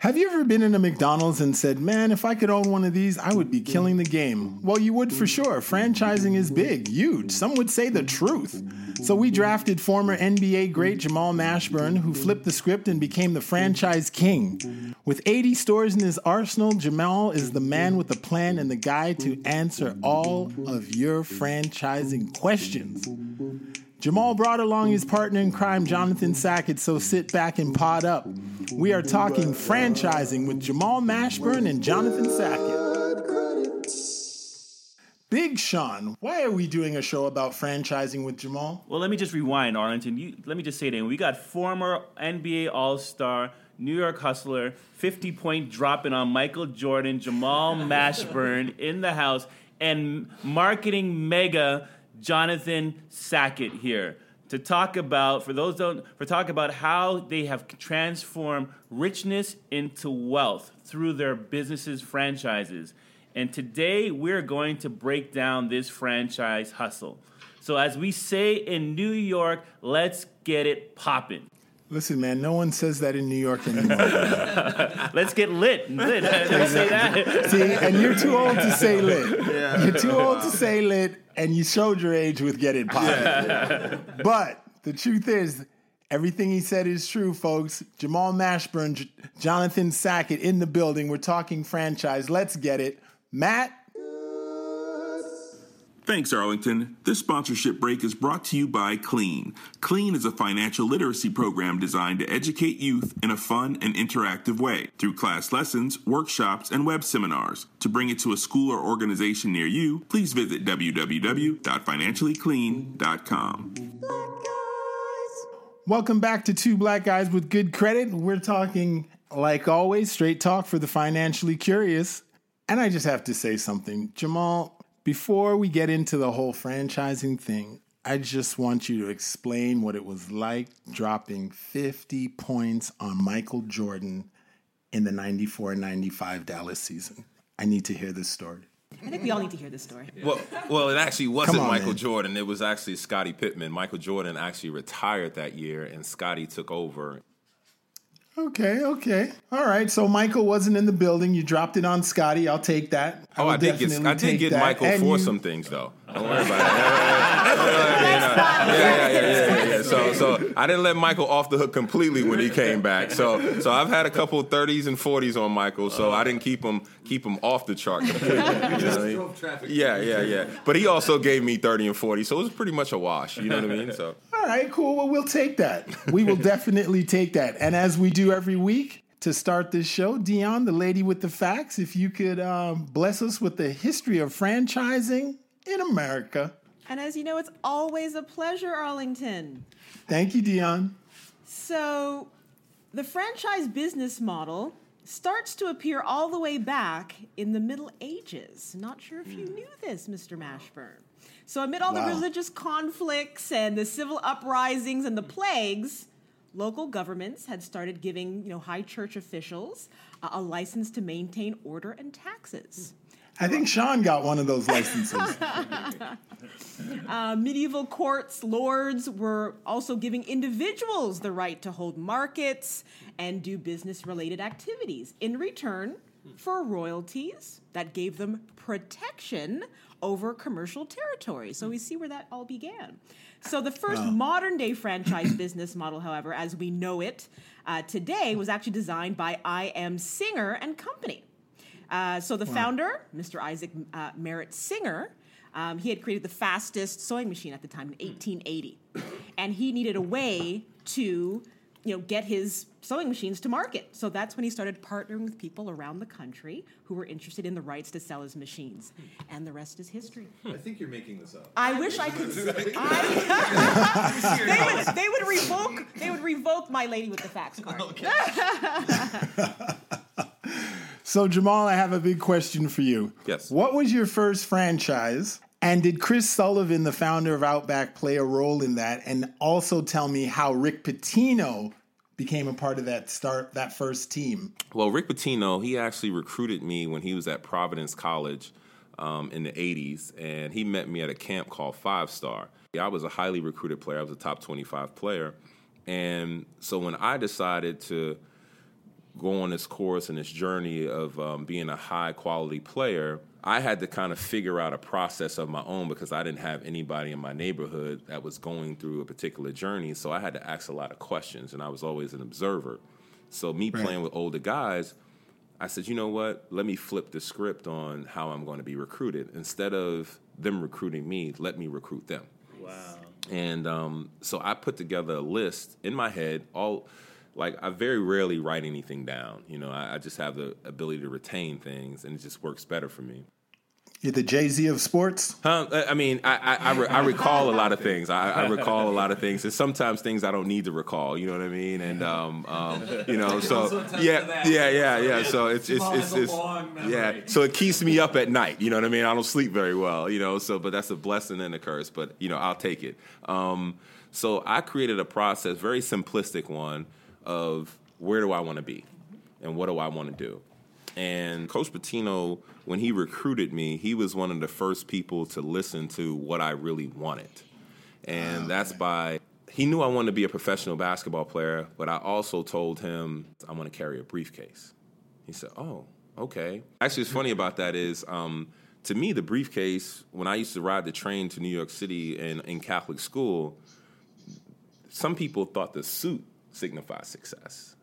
Have you ever been in a McDonald's and said, man, if I could own one of these, I would be killing the game? Well, you would for sure. Franchising is big, huge. Some would say the truth. So we drafted former NBA great Jamal Mashburn, who flipped the script and became the franchise king. With 80 stores in his arsenal, Jamal is the man with the plan and the guy to answer all of your franchising questions. Jamal brought along his partner in crime, Jonathan Sackett, so sit back and pod up. We are talking franchising with Jamal Mashburn and Jonathan Sackett. Big Sean, why are we doing a show about franchising with Jamal? Well, let me just rewind, Arlington. You, let me just say that we got former NBA All Star, New York Hustler, 50 point dropping on Michael Jordan, Jamal Mashburn in the house, and marketing mega Jonathan Sackett here to talk about for those don't for talk about how they have transformed richness into wealth through their businesses franchises. And today we're going to break down this franchise hustle. So as we say in New York, let's get it poppin'. Listen, man, no one says that in New York anymore. Let's get lit. lit. Let's say that. See, and you're too old to say lit. You're too old to say lit, and you showed your age with Get It Poppin'. But the truth is, everything he said is true, folks. Jamal Mashburn, J- Jonathan Sackett in the building. We're talking franchise. Let's get it. Matt, Thanks, Arlington. This sponsorship break is brought to you by Clean. Clean is a financial literacy program designed to educate youth in a fun and interactive way through class lessons, workshops, and web seminars. To bring it to a school or organization near you, please visit www.financiallyclean.com. welcome back to Two Black Guys with Good Credit. We're talking, like always, straight talk for the financially curious. And I just have to say something. Jamal, before we get into the whole franchising thing, I just want you to explain what it was like dropping 50 points on Michael Jordan in the 94 95 Dallas season. I need to hear this story. I think we all need to hear this story. Well, well, it actually wasn't on, Michael man. Jordan. It was actually Scottie Pippen. Michael Jordan actually retired that year, and Scottie took over. Okay, okay. All right. So Michael wasn't in the building. You dropped it on Scotty. I'll take that. Oh, will I did get I did get that. Michael And for you- some things though. Don't worry about it. Yeah, yeah, yeah, yeah, yeah. So, so I didn't let Michael off the hook completely when he came back. So, so I've had a couple 30s and 40s on Michael. So I didn't keep him keep him off the chart completely. You know what I mean? Yeah, yeah, yeah. But he also gave me 30 and 40, so it was pretty much a wash. You know what I mean? So. All right, cool. Well, we'll take that. We will definitely take that. And as we do every week to start this show, Dion, the lady with the facts, if you could um, bless us with the history of franchising in America. And as you know, it's always a pleasure, Arlington. Thank you, Dion. So, the franchise business model starts to appear all the way back in the Middle Ages. Not sure if you knew this, Mr. Mashburn. So, amid all Wow. the religious conflicts and the civil uprisings and the plagues, local governments had started giving, you know, high church officials uh, a license to maintain order and taxes. I think Sean got one of those licenses. Uh, medieval courts, lords were also giving individuals the right to hold markets and do business related activities in return for royalties that gave them protection over commercial territory. So we see where that all began. So the first modern day franchise business model, however, as we know it uh, today, was actually designed by I. M. Singer and Company. Uh, so the founder, Mr. Isaac uh, Merritt Singer, um, he had created the fastest sewing machine at the time in 1880, and he needed a way to, you know, get his sewing machines to market. So that's when he started partnering with people around the country who were interested in the rights to sell his machines, and the rest is history. I think you're making this up. I wish I could. I, they, would, they would revoke. They would revoke my lady with the fax card. Okay. So, Jamal, I have a big question for you. Yes. What was your first franchise? And did Chris Sullivan, the founder of Outback, play a role in that? And also tell me how Rick Pitino became a part of that start that first team. Well, Rick Pitino, he actually recruited me when he was at Providence College um, in the 80s, and he met me at a camp called Five Star. I was a highly recruited player, I was a top 25 player. And so when I decided to go on this course and this journey of um, being a high quality player, I had to kind of figure out a process of my own because I didn't have anybody in my neighborhood that was going through a particular journey. So I had to ask a lot of questions, and I was always an observer. So me Right. playing with older guys, I said, you know what? Let me flip the script on how I'm going to be recruited. Instead of them recruiting me, let me recruit them. Wow. And um, so I put together a list in my head. All like I very rarely write anything down. You know, I, I just have the ability to retain things, and it just works better for me. You're the Jay Z of sports. Huh? I I mean, I, I, I, re- I recall a lot of things. I, I recall a lot of things, and sometimes things I don't need to recall. You know what I mean? And um, um, you know, so yeah, yeah, yeah, yeah. So it's it's it's, it's yeah. So it keeps me up at night. You know what I mean? I don't sleep very well. You know, so but that's a blessing and a curse. But you know, I'll take it. Um, so I created a process, very simplistic one, of where do I want to be, and what do I want to do. And Coach Pitino, when he recruited me, he was one of the first people to listen to what I really wanted. And that's by, he knew I wanted to be a professional basketball player, but I also told him I want to carry a briefcase. He said, Oh, okay. Actually, what's funny about that is, um, to me, the briefcase, when I used to ride the train to New York City and in Catholic school, some people thought the suit signified success.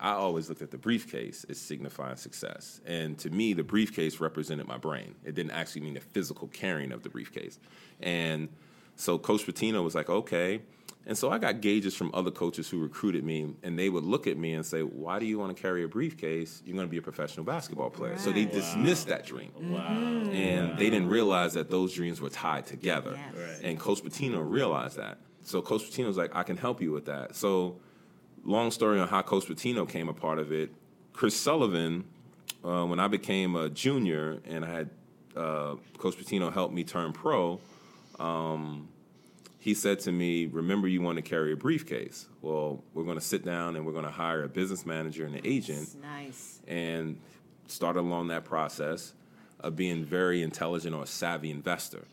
I always looked at the briefcase as signifying success. And to me, the briefcase represented my brain. It didn't actually mean the physical carrying of the briefcase. And so Coach Pitino was like, okay. And so I got gauges from other coaches who recruited me, and they would look at me and say, Why do you want to carry a briefcase? You're going to be a professional basketball player. So they dismissed that dream. Mm-hmm. And they didn't realize that those dreams were tied together. And Coach Pitino realized that. So Coach Pitino was like, I can help you with that. So long story on how Coach Pitino came a part of it. Chris Sullivan, uh, when I became a junior and I had uh, Coach Pitino help me turn pro, um, he said to me, "Remember, you want to carry a briefcase. Well, we're going to sit down and we're going to hire a business manager and an agent." Nice. and start along that process of being very intelligent or a savvy investor.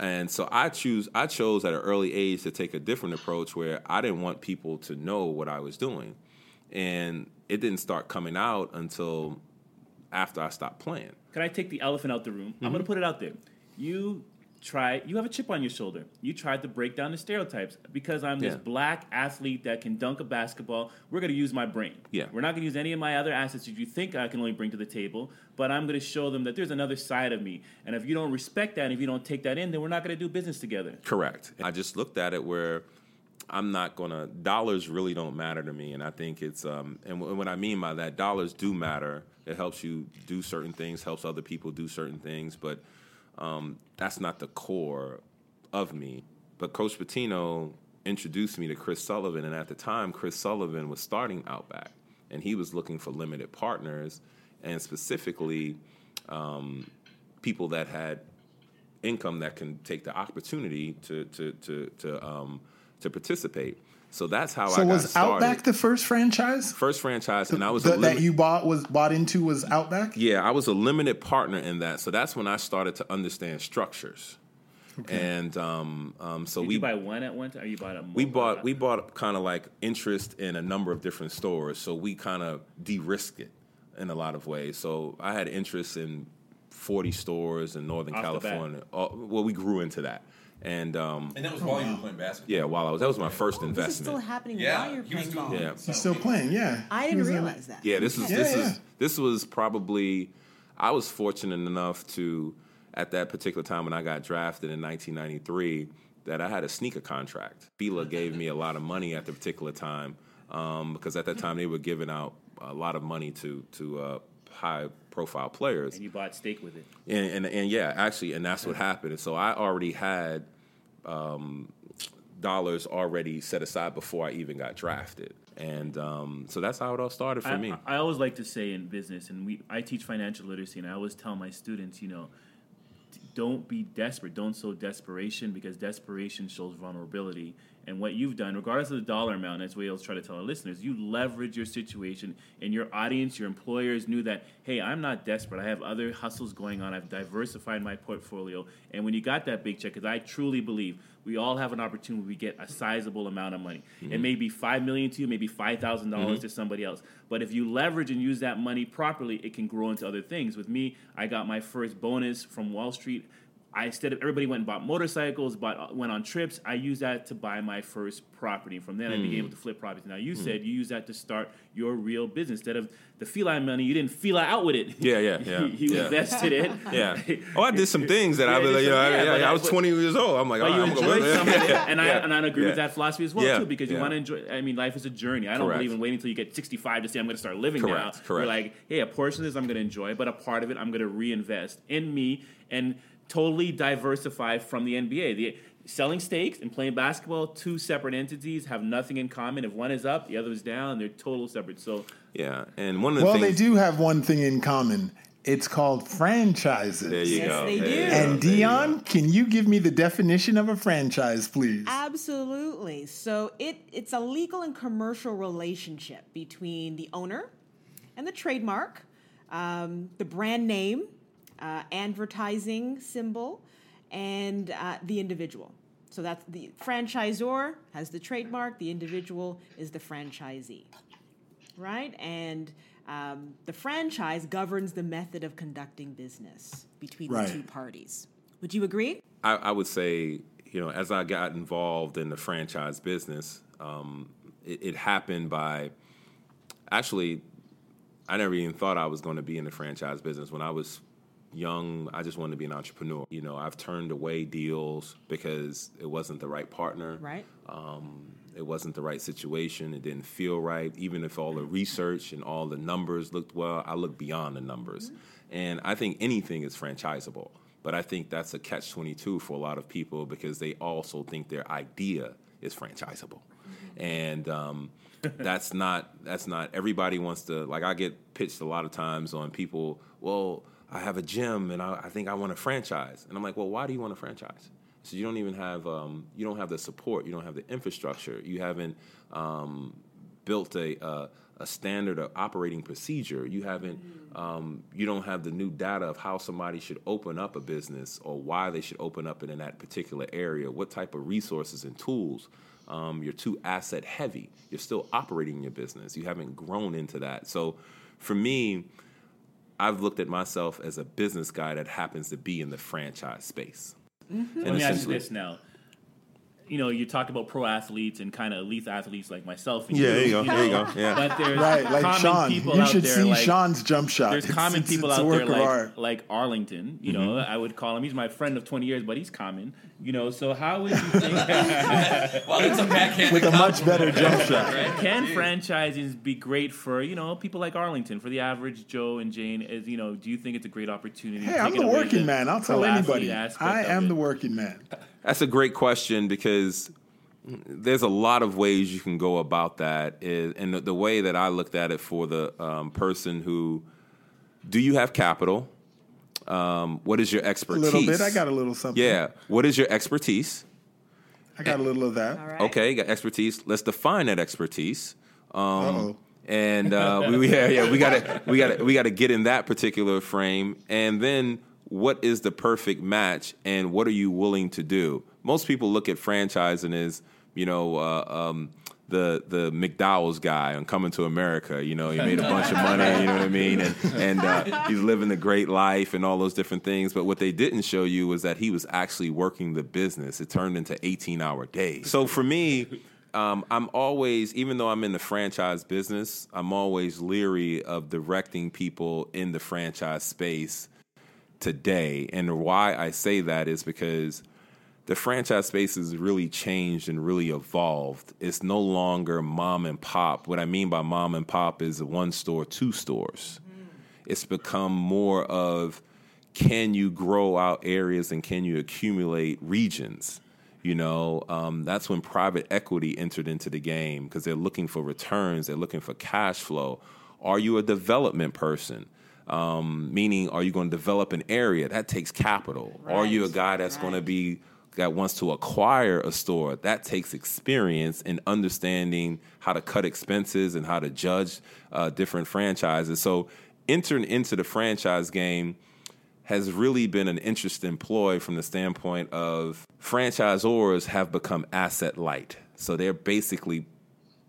And so I choose I chose at an early age to take a different approach where I didn't want people to know what I was doing. And it didn't start coming out until after I stopped playing. Can I take the elephant out the room? I'm Mm-hmm. going to put it out there. You try. You have a chip on your shoulder. You tried to break down the stereotypes because I'm this Yeah. black athlete that can dunk a basketball. We're going to use my brain. Yeah. We're not going to use any of my other assets that you think I can only bring to the table. But I'm going to show them that there's another side of me. And if you don't respect that, and if you don't take that in, then we're not going to do business together. Correct. I just looked at it where I'm not gonna dollars really don't matter to me, and I think it's um and wh- what I mean by that dollars do matter. It helps you do certain things, helps other people do certain things, but um, that's not the core of me. But Coach Pitino introduced me to Chris Sullivan, and at the time, Chris Sullivan was starting Outback, and he was looking for limited partners, and specifically um, people that had income that can take the opportunity to to to to um, to participate. So that's how So I got was started. Outback the first franchise? first franchise, and I was The- a that you bought was bought into was Outback. Yeah, I was a limited partner in that. So that's when I started to understand structures. And um, um, so Did we you buy one at one time, or you bought a? we bought we bought kind of like interest in a number of different stores. So we kind of de-risked it in a lot of ways. So I had interest in 40 stores in Northern Off. California. Uh, well, we grew into that. And um, And that was while you were playing basketball. yeah, while I was that was my first This is investment. still happening Yeah, while you're playing doing- ball. yeah. He's still playing. Yeah, I didn't was in- realize that. Yeah, this was Yeah, this yeah. is this was probably I was fortunate enough to at that particular time when I got drafted in 1993 that I had a sneaker contract. Fila gave me a lot of money at the particular time um, because at that time they were giving out a lot of money to to uh, high profile players. and you bought steak with it. And, and and yeah, actually, and that's what happened. And so I already had um, dollars already set aside before I even got drafted, and um, so that's how it all started for I, me. I always like to say in business, and we I teach financial literacy, and I always tell my students, you know, don't be desperate. Don't sow desperation because desperation shows vulnerability. And what you've done, regardless of the dollar amount, as we always try to tell our listeners, you leverage your situation, and your audience, your employers knew that, hey, I'm not desperate. I have other hustles going on. I've diversified my portfolio. And when you got that big check, because I truly believe we all have an opportunity, we get a sizable amount of money. It mm-hmm. may be five million to you, maybe five thousand dollars mm-hmm. to somebody else. But if you leverage and use that money properly, it can grow into other things. With me, I got my first bonus from Wall Street. I instead of everybody went and bought motorcycles, bought uh, went on trips. I used that to buy my first property. From then, I began hmm. able to flip properties. Now, you hmm. said you use that to start your real business instead of the feline money. You didn't feel out with it. Yeah, yeah, yeah, you yeah. invested it. Yeah. Oh, I did some things that I, was, did you know, yeah, yeah, I was but- 20 years old. I'm like, But oh, you I'm gonna enjoy go- some it, Yeah, and I yeah, and I agree with that philosophy as well Yeah, too, because you want to enjoy. I mean, life is a journey. I don't Correct. believe in waiting until you get 65 to say I'm going to start living Correct, now. correct. You're like, hey, a portion of this I'm going to enjoy, but a part of it I'm going to reinvest in me and totally diversify from the NBA. The selling steaks and playing basketball, two separate entities have nothing in common. If one is up, the other is down. They're total separate. So Yeah, and one of the Well, things. they do have one thing in common. It's called franchises. There you Yes, go. they There do. you. And There you Dion, go. can you give me the definition of a franchise, please? Absolutely. So it it's a legal and commercial relationship between the owner and the trademark, um, the brand name, uh, advertising symbol, and uh, the individual. So that's the franchisor has the trademark. The individual is the franchisee, right? And um, the franchise governs the method of conducting business between Right. the two parties. Would you agree? I, I would say, you know, as I got involved in the franchise business, um, it, it happened by actually, I never even thought I was going to be in the franchise business. When I was young, I just wanted to be an entrepreneur. You know, I've turned away deals because it wasn't the right partner. Right. Um, it wasn't the right situation. It didn't feel right. Even if all the research and all the numbers looked well, I looked beyond the numbers. And I think anything is franchisable. But I think that's a catch 22 for a lot of people because they also think their idea is franchisable. And um, that's not that's not everybody wants to like I get pitched a lot of times on people, well, I have a gym and I, I think I want a franchise. And I'm like, well, why do you want a franchise? So you don't even have um, you don't have the support, you don't have the infrastructure, you haven't um, built a, a a standard of operating procedure. You haven't um, you don't have the new data of how somebody should open up a business or why they should open up it in that particular area. What type of resources and tools? Um, you're too asset heavy. You're still operating your business. You haven't grown into that. So for me, I've looked at myself as a business guy that happens to be in the franchise space. Mm-hmm. And Let me ask you this now. You know, you talk about pro athletes and kind of elite athletes like myself. And Yeah, there you go, know, there you go, yeah. But there's Right, like common Sean. people You out should there see like, Sean's jump shot. There's It's- common it's- people it's out there like art. like Arlington. You know, Mm-hmm. I would call him. He's my friend of 20 years, but he's common. You know, so how would you think? Well, it's a backhand with a much better jump shot. Can franchising be great for you know people like Arlington, for the average Joe and Jane? Is you know, do you think it's a great opportunity? Hey, I'm the away working man. I'll tell anybody. I am the working man. That's a great question because there's a lot of ways you can go about that. And the, the way that I looked at it for the um, person who, do you have capital? Um, what is your expertise? A little bit. I got a little something. Yeah. What is your expertise? I got a little of that. All right. Okay, got expertise. Let's define that expertise. Um, Uh-oh. and uh, we, we yeah, yeah we got to we got to we got to get in that particular frame, and then what is the perfect match, and what are you willing to do? Most people look at franchising as you know. Uh, um, the the McDowell's guy on Coming to America, you know, he made a bunch of money, you know what I mean, and and uh, he's living a great life and all those different things. But what they didn't show you was that he was actually working the business. It turned into eighteen hour days. So for me, um, I'm always, even though I'm in the franchise business, I'm always leery of directing people in the franchise space today. And why I say that is because the franchise space has really changed and really evolved. It's no longer mom and pop. What I mean by mom and pop is one store, two stores. It's become more of can you grow out areas and can you accumulate regions? You know, um, that's when private equity entered into the game because they're looking for returns, they're looking for cash flow. Are you a development person? Um, meaning, are you going to develop an area that takes capital? Are you a guy that's going to be that wants to acquire a store? That takes experience in understanding how to cut expenses and how to judge uh, different franchises. So, entering into the franchise game has really been an interesting ploy from the standpoint of franchisors have become asset light. So they're basically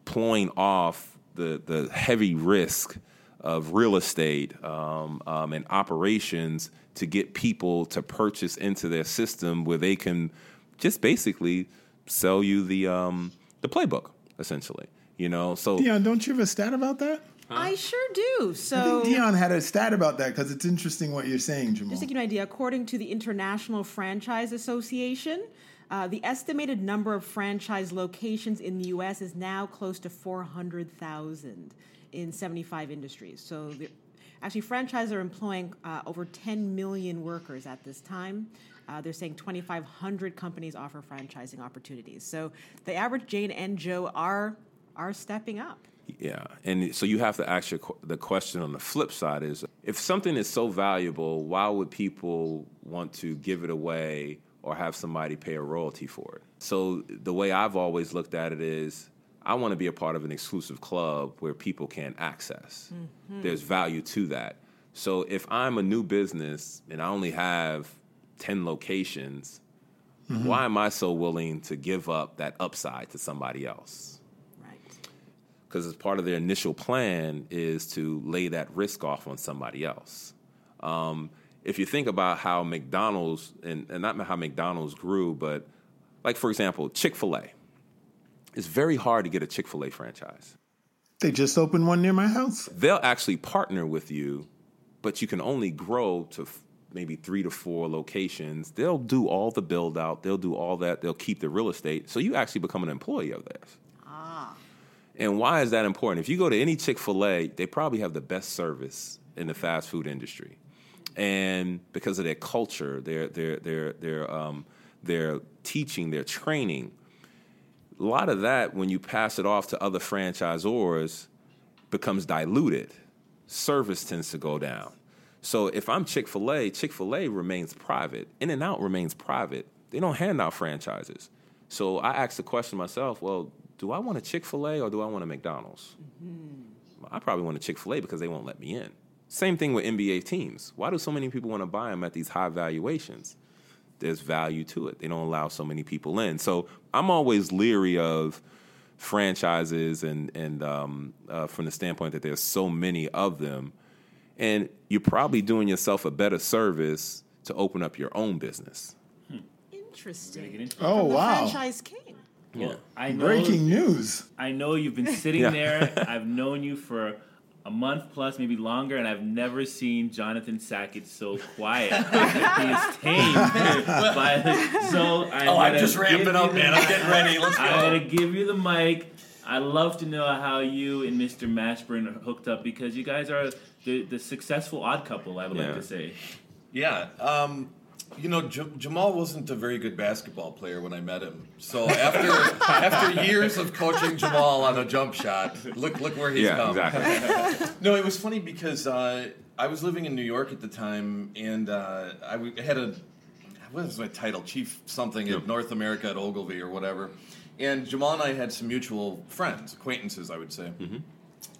pulling off the, the heavy risk of real estate um, um, and operations to get people to purchase into their system where they can just basically sell you the um, the playbook essentially. You know, so Dion, don't you have a stat about that? I sure do. I So, think Dion had a stat about that because it's interesting what you're saying, Jamal. just to give you an idea, according to the International Franchise Association, uh, the estimated number of franchise locations in the U.S. is now close to 400,000 in 75 industries. So, the, actually, franchises are employing uh, over 10 million workers at this time. Uh, they're saying 2,500 companies offer franchising opportunities. So, the average Jane and Joe are are stepping up. Yeah, and so you have to ask your, the question on the flip side is if something is so valuable, why would people want to give it away or have somebody pay a royalty for it? So the way I've always looked at it is I want to be a part of an exclusive club where people can access. There's value to that. So if I'm a new business and I only have 10 locations, why am I so willing to give up that upside to somebody else? Right. because as part of their initial plan is to lay that risk off on somebody else. Um, if you think about how McDonald's and, and not how McDonald's grew, but like for example, Chick Fil A. It's very hard to get a Chick Fil A franchise. they just opened one near my house. They'll actually partner with you, but you can only grow to f- maybe three to four locations. They'll do all the build out. They'll do all that. They'll keep the real estate. So you actually become an employee of theirs. Ah. And why is that important? If you go to any Chick fil A, they probably have the best service in the fast food industry. And because of their culture, their, their, their, their, um, their teaching, their training, a lot of that, when you pass it off to other franchisors, becomes diluted. Service tends to go down. So if I'm Chick fil A, Chick fil A remains private. In-N-Out remains private. They don't hand out franchises. So I asked the question myself well, do I want a Chick fil A or do I want a McDonald's? Mm-hmm. I probably want a Chick fil A because they won't let me in. Same thing with NBA teams. Why do so many people want to buy them at these high valuations? There's value to it. They don't allow so many people in. So I'm always leery of franchises and, and um, uh, from the standpoint that there's so many of them. And you're probably doing yourself a better service to open up your own business. Interesting. Oh, From wow. franchise king. Well, I know, Breaking news. I know you've been sitting Yeah. there. I've known you for a month plus, maybe longer, and I've never seen Jonathan Sackett so quiet. he is tamed. by, so I'm Oh, I'm just ramping up, man. I'm getting ready. Let's go. I'm gonna give you the mic. I love to know how you and Mr. Mashburn are hooked up because you guys are the, the successful odd couple. I would Yeah. like to say. Yeah. Um, you know, J- Jamal wasn't a very good basketball player when I met him. So after after years of coaching Jamal on a jump shot, look look where he's yeah, come. exactly. No, it was funny because uh, I was living in New York at the time, and uh, I w- had a what is my title? Chief something at North America at Ogilvy or whatever. And Jamal and I had some mutual friends, acquaintances, I would say.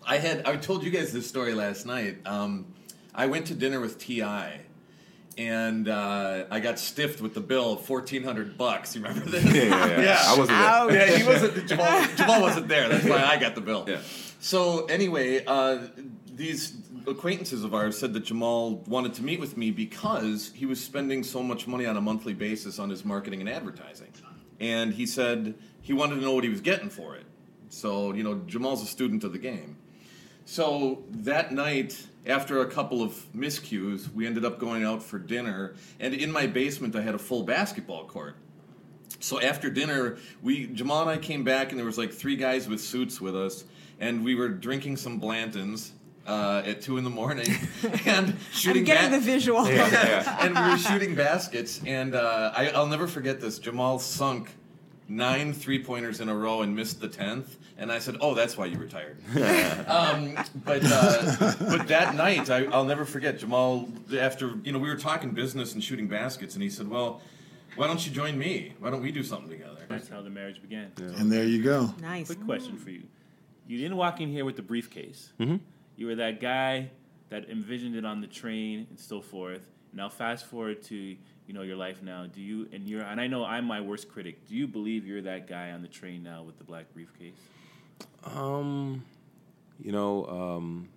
I had I told you guys this story last night. Um, I went to dinner with Ti, and uh, I got stiffed with the bill of fourteen hundred bucks. You remember this? Yeah, yeah, yeah. I wasn't there. Yeah, he wasn't. Jamal, Jamal wasn't there. That's why I got the bill. Yeah. So anyway, uh, these acquaintances of ours said that Jamal wanted to meet with me because he was spending so much money on a monthly basis on his marketing and advertising, and he said he wanted to know what he was getting for it. So you know, Jamal's a student of the game. So that night, after a couple of miscues, we ended up going out for dinner. And in my basement, I had a full basketball court. So after dinner, we Jamal and I came back, and there was like three guys with suits with us, and we were drinking some Blantons uh, at two in the morning and shooting. I'm getting ba- the visual. Yeah, and we were shooting baskets, and uh, I, I'll never forget this. Jamal sunk nine three pointers in a row and missed the tenth. And I said, "Oh, that's why you retired." um, but uh, but that night, I, I'll never forget. Jamal, after you know, we were talking business and shooting baskets, and he said, "Well, why don't you join me? Why don't we do something together?" That's how the marriage began. And there you go. Nice. Quick question for you: You didn't walk in here with the briefcase. Mm-hmm. You were that guy that envisioned it on the train and so forth. Now, fast forward to you know your life now. Do you and you're and I know I'm my worst critic. Do you believe you're that guy on the train now with the black briefcase? Um, you know, um,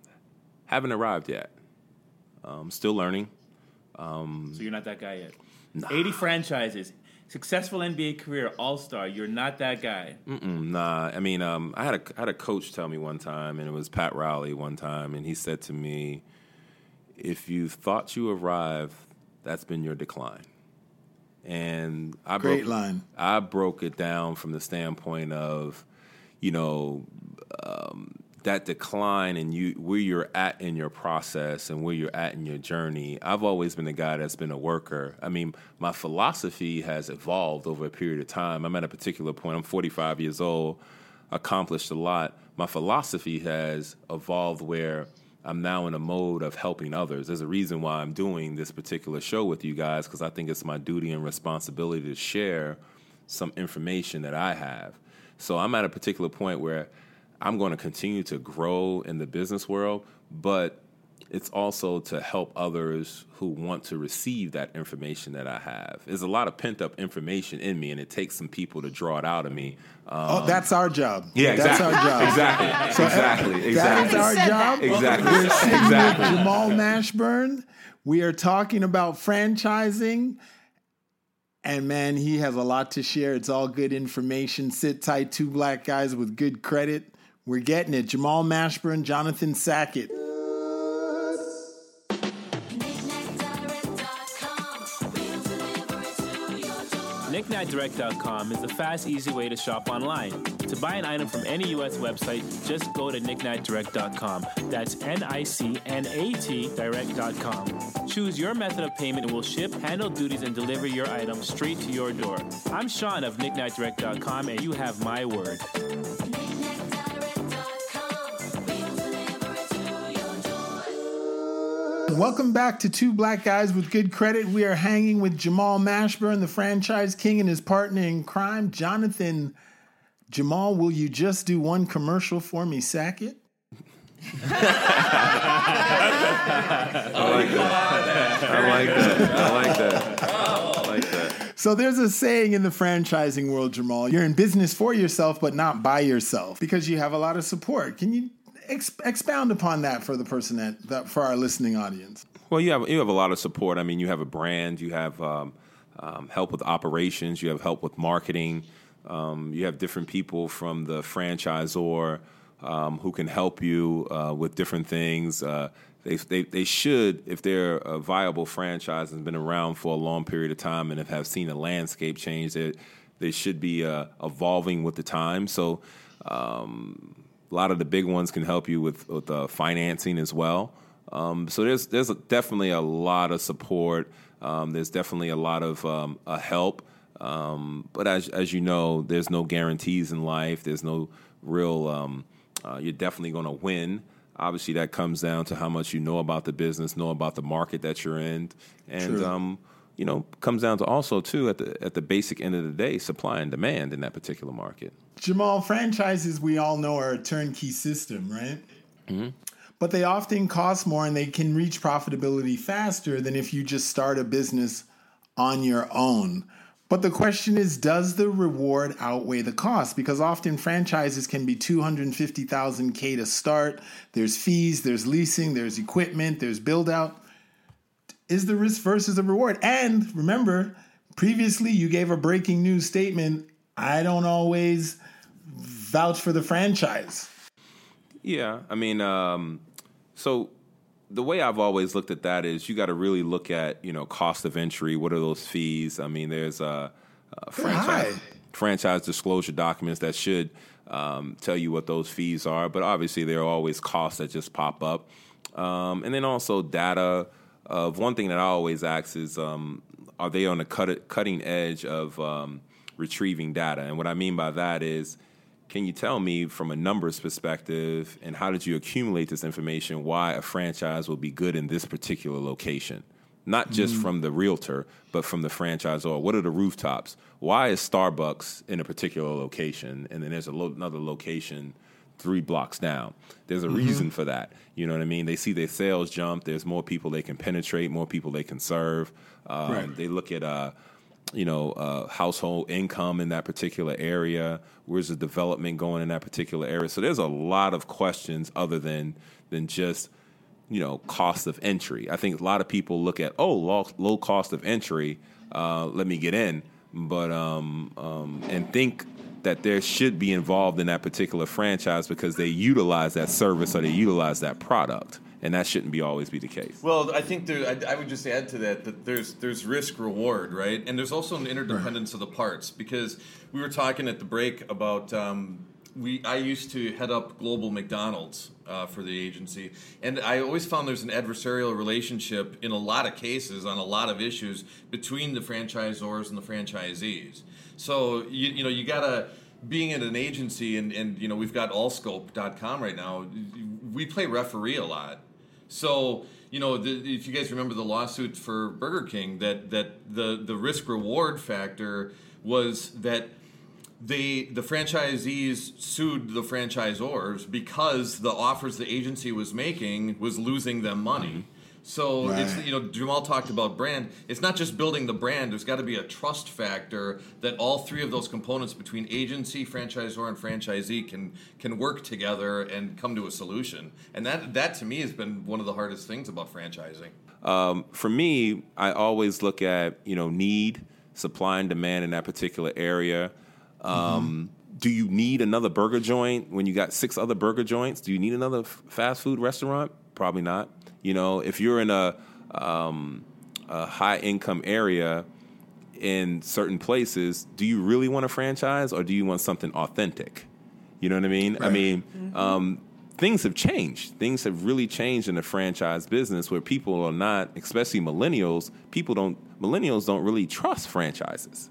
haven't arrived yet. Um, still learning. Um, So you're not that guy yet. 80 franchises, successful NBA career, All Star. You're not that guy. Mm-mm, nah, I mean, um, I had a I had a coach tell me one time, and it was Pat Riley one time, and he said to me, "If you thought you arrived, that's been your decline." And I Great broke, line. I broke it down from the standpoint of, you know, um, that decline and you where you're at in your process and where you're at in your journey. I've always been a guy that's been a worker. I mean, my philosophy has evolved over a period of time. I'm at a particular point. I'm 45 years old, accomplished a lot. My philosophy has evolved where I'm now in a mode of helping others. There's a reason why I'm doing this particular show with you guys because I think it's my duty and responsibility to share some information that I have. So I'm at a particular point where I'm going to continue to grow in the business world, but it's also to help others who want to receive that information that I have. There's a lot of pent up information in me, and it takes some people to draw it out of me. Um, Oh, that's our job. yeah, that's our job. Exactly. So, uh, exactly. That Exactly. is our job. Exactly. We're sitting Exactly. with Jamal Mashburn. We are talking about franchising. And man, he has a lot to share. It's all good information. Sit tight, two black guys with good credit. We're getting it. Jamal Mashburn, Jonathan Sackett. KnickKnackDirect.com is the fast, easy way to shop online. To buy an item from any U.S. website, just go to KnickKnackDirect.com. That's N-I-C-N-A-T Direct.com. Choose your method of payment and we'll ship, handle duties, and deliver your item straight to your door. I'm Sean of KnickKnackDirect.com, and you have my word. Welcome back to Two Black Guys with Good Credit. We are hanging with Jamal Mashburn, the franchise king, and his partner in crime, Jonathan. Jamal, will you just do one commercial for me, Sackett? I like that. I like that. I like that. I like that. So there's a saying in the franchising world, Jamal. You're in business for yourself, but not by yourself because you have a lot of support. Can you ex- expound upon that for the person that, that for our listening audience? Well, you have you have a lot of support. I mean, you have a brand, you have um, um, help with operations, you have help with marketing, um, you have different people from the franchisor um, who can help you uh, with different things. Uh, they, they they should, if they're a viable franchise and been around for a long period of time and have, seen a landscape change, they they should be uh, evolving with the time. So. Um, a lot of the big ones can help you with with uh, financing as well. Um, so there's there's definitely a lot of support. Um, there's definitely a lot of um, a help. Um, but as as you know, there's no guarantees in life. There's no real. Um, uh, you're definitely going to win. Obviously, that comes down to how much you know about the business, know about the market that you're in, and um, you know, comes down to also too at the at the basic end of the day, supply and demand in that particular market. Jamal, franchises we all know are a turnkey system, right? Mm-hmm. But they often cost more and they can reach profitability faster than if you just start a business on your own. But the question is, does the reward outweigh the cost? Because often franchises can be 250,000 K to start. There's fees, there's leasing, there's equipment, there's build out. Is the risk versus the reward? And remember, previously you gave a breaking news statement. I don't always vouch for the franchise. Yeah, I mean, um, so the way I've always looked at that is you got to really look at you know cost of entry. What are those fees? I mean, there's a, a franchise franchise disclosure documents that should um, tell you what those fees are, but obviously there are always costs that just pop up, um, and then also data. Of one thing that I always ask is, um, are they on the cut, cutting edge of um, retrieving data? And what I mean by that is can you tell me from a numbers perspective and how did you accumulate this information why a franchise will be good in this particular location? Not just. Mm. from the realtor, but from the franchisor. What are the rooftops? Why is Starbucks in a particular location and then there's a lo- another location three blocks down? There's a Mhm. reason for that. You know what I mean? They see their sales jump. There's more people they can penetrate, more people they can serve. Um, Right. They look at uh, you know, uh, household income in that particular area. Where's the development going in that particular area? So there's a lot of questions other than than just you know cost of entry. I think a lot of people look at oh low, low cost of entry, uh, let me get in, but um, um, and think that there should be involved in that particular franchise because they utilize that service or they utilize that product, and that shouldn't be always be the case. Well, I think there, I, I would just add to that that there's there's risk reward, right? And there's also an interdependence of the parts because we were talking at the break about um, we. I used to head up global McDonald's uh, for the agency, and I always found there's an adversarial relationship in a lot of cases on a lot of issues between the franchisors and the franchisees. So you you know you gotta being at an agency and, and you know we've got allscope.com right now we play referee a lot. So you know the, if you guys remember the lawsuit for burger king that that the the risk reward factor was that they the franchisees sued the franchisors because the offers the agency was making was losing them money so it's you know Jamal talked about brand. It's not just building the brand. There's got to be a trust factor that all three of those components between agency, franchisor, and franchisee can can work together and come to a solution. And that that to me has been one of the hardest things about franchising. Um, for me, I always look at you know need, supply and demand in that particular area. Um, Do you need another burger joint when you got six other burger joints? Do you need another f- fast food restaurant? Probably not. You know, if you're in a, um, a high income area in certain places, do you really want a franchise or do you want something authentic? You know what I mean? I Right. mean, um, things have changed. Things have really changed in the franchise business where people are not, especially millennials, people don't, millennials don't really trust franchises.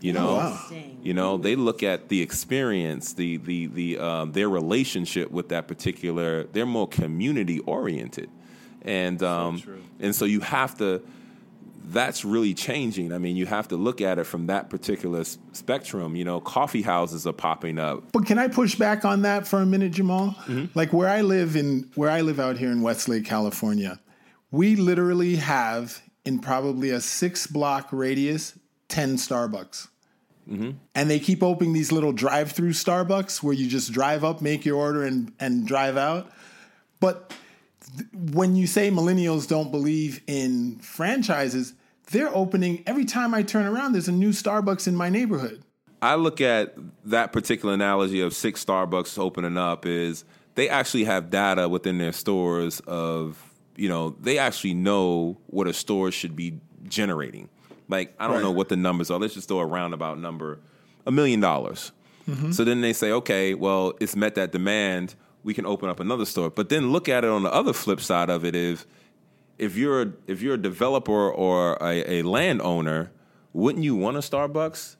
You know, Oh, wow. you know, they look at the experience, the the the um, their relationship with that particular. They're more community oriented, and um, and so you have to. That's really changing. I mean, you have to look at it from that particular s- spectrum. You know, coffee houses are popping up. But can I push back on that for a minute, Jamal? Like where I live in where I live out here in Westlake, California, we literally have in probably a six block radius ten Starbucks. And they keep opening these little drive-through Starbucks where you just drive up, make your order, and and drive out. But th- when you say millennials don't believe in franchises, they're opening every time I turn around. There's a new Starbucks in my neighborhood. I look at that particular analogy of six Starbucks opening up is they actually have data within their stores of, you know, they actually know what a store should be generating. Like, I don't Right. know what the numbers are. Let's just throw a roundabout number, a million dollars. Mhm. So then they say, okay, well, it's met that demand. We can open up another store. But then look at it on the other flip side of it is if you're a, if you're a developer or a, a landowner, wouldn't you want a Starbucks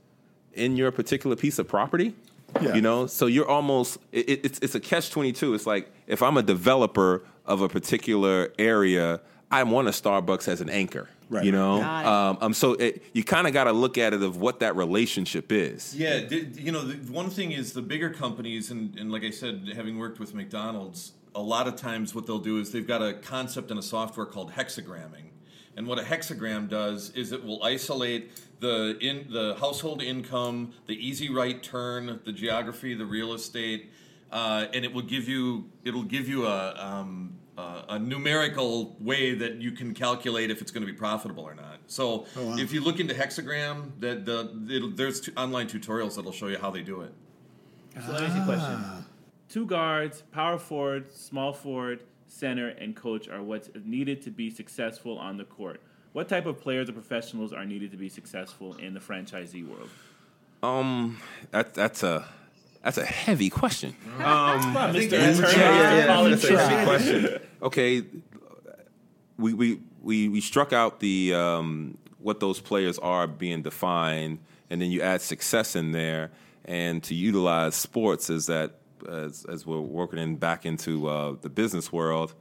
in your particular piece of property? Yeah. You know, so you're almost it, it- it's it's a catch twenty two. It's like if I'm a developer of a particular area, I want a Starbucks as an anchor. Right. You know, Got um, um, so it, you kind of got to look at it of what that relationship is. Yeah, di- you know, the, one thing is the bigger companies, and, and like I said, having worked with McDonald's, a lot of times what they'll do is they've got a concept in a software called hexagramming. And what a hexagram does is it will isolate the in the household income, the easy right turn, the geography, the real estate, uh, and it will give you it'll give you a um, uh, a numerical way that you can calculate if it's going to be profitable or not. So if you look into hexagram, that the, it'll- there's t- online tutorials that'll show you how they do it. So let me ask you a question. Two guards, power forward, small forward, center, and coach are what's needed to be successful on the court. What type of players or professionals are needed to be successful in the franchisee world? Um, that, that's a that's a heavy question. I think Yeah, yeah, yeah, that's a heavy question. Okay, we we we we struck out the um, what those players are being defined, and then you add success in there, and to utilize sports as that as as we're working in back into uh, the business world.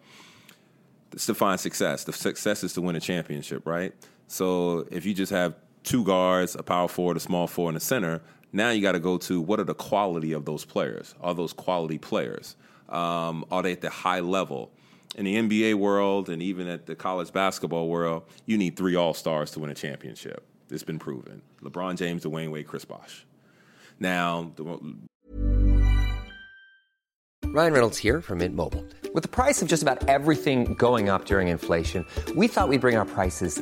It's define success. The success is to win a championship, right? So if you just have two guards, a power forward, a small forward, and a center, now you got to go to what are the quality of those players? Are those quality players? Um, are they at the high level? In the NBA world and even at the college basketball world, you need three All Stars to win a championship. It's been proven. LeBron James, Dwyane Wade, Chris Bosh. Now, the, Ryan Reynolds here from Mint Mobile. With the price of just about everything going up during inflation, we thought we'd bring our prices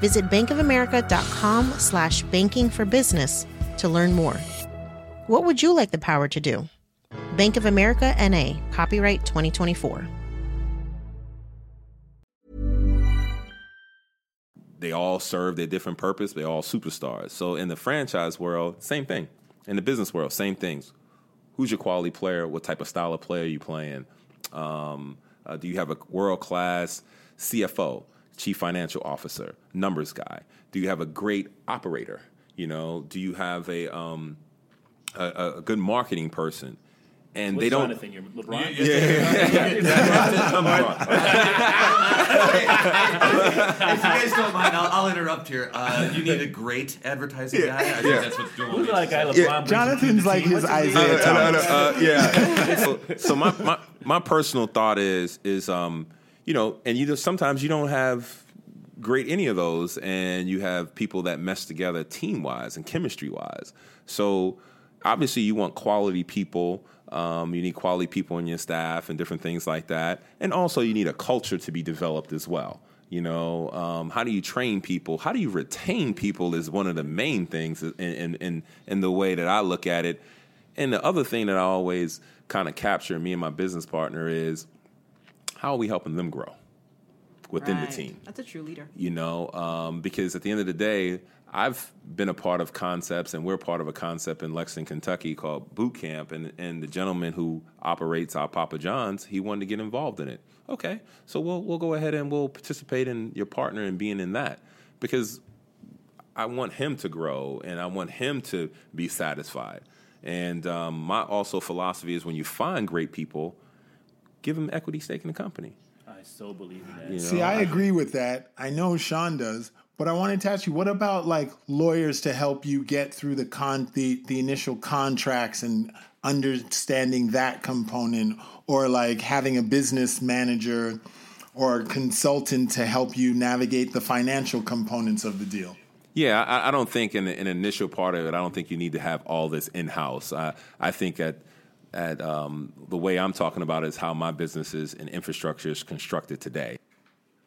Visit bankofamerica.com slash banking for business to learn more. What would you like the power to do? Bank of America NA, copyright 2024. they all serve their different purpose. They're all superstars. So in the franchise world, same thing. In the business world, same things. Who's your quality player? What type of style of player are you playing? Um, uh, do you have a world class CFO, chief financial officer, numbers guy? Do you have a great operator? You know, do you have a um, a, a good marketing person? And What's they don't. Jonathan, you're LeBron? if you guys don't mind, I'll, I'll interrupt here. Uh, you need a great advertising guy. I think Yeah. that's what Joel Who's that guy say. LeBron? brings Jonathan's like his What's his Isaiah name? Thomas. Uh, yeah. so, so my, my my personal thought is is um you know and you just sometimes you don't have great any of those and you have people that mess together team wise and chemistry wise. So obviously you want quality people. Um, you need quality people on your staff and different things like that. And also you need a culture to be developed as well. You know, um, how do you train people? How do you retain people is one of the main things in, in, in, in the way that I look at it. And the other thing that I always kind of capture me and my business partner is how are we helping them grow within Right. the team? That's a true leader. You know, um, because at the end of the day, I've been a part of concepts, and we're part of a concept in Lexington, Kentucky called Boot Camp. And, and the gentleman who operates our Papa John's, he wanted to get involved in it. Okay, so we'll we'll go ahead and we'll participate in your partner and being in that because I want him to grow and I want him to be satisfied. And um, my also philosophy is when you find great people, give them equity stake in the company. I so believe in that. You know, See, I agree with that. I know Sean does, but I wanted to ask you, what about like lawyers to help you get through the con the, the initial contracts and understanding that component, or like having a business manager or a consultant to help you navigate the financial components of the deal? Yeah, I, I don't think in an initial part of it, I don't think you need to have all this in house. I, I think at at um, the way I'm talking about is how my businesses and infrastructure is constructed today.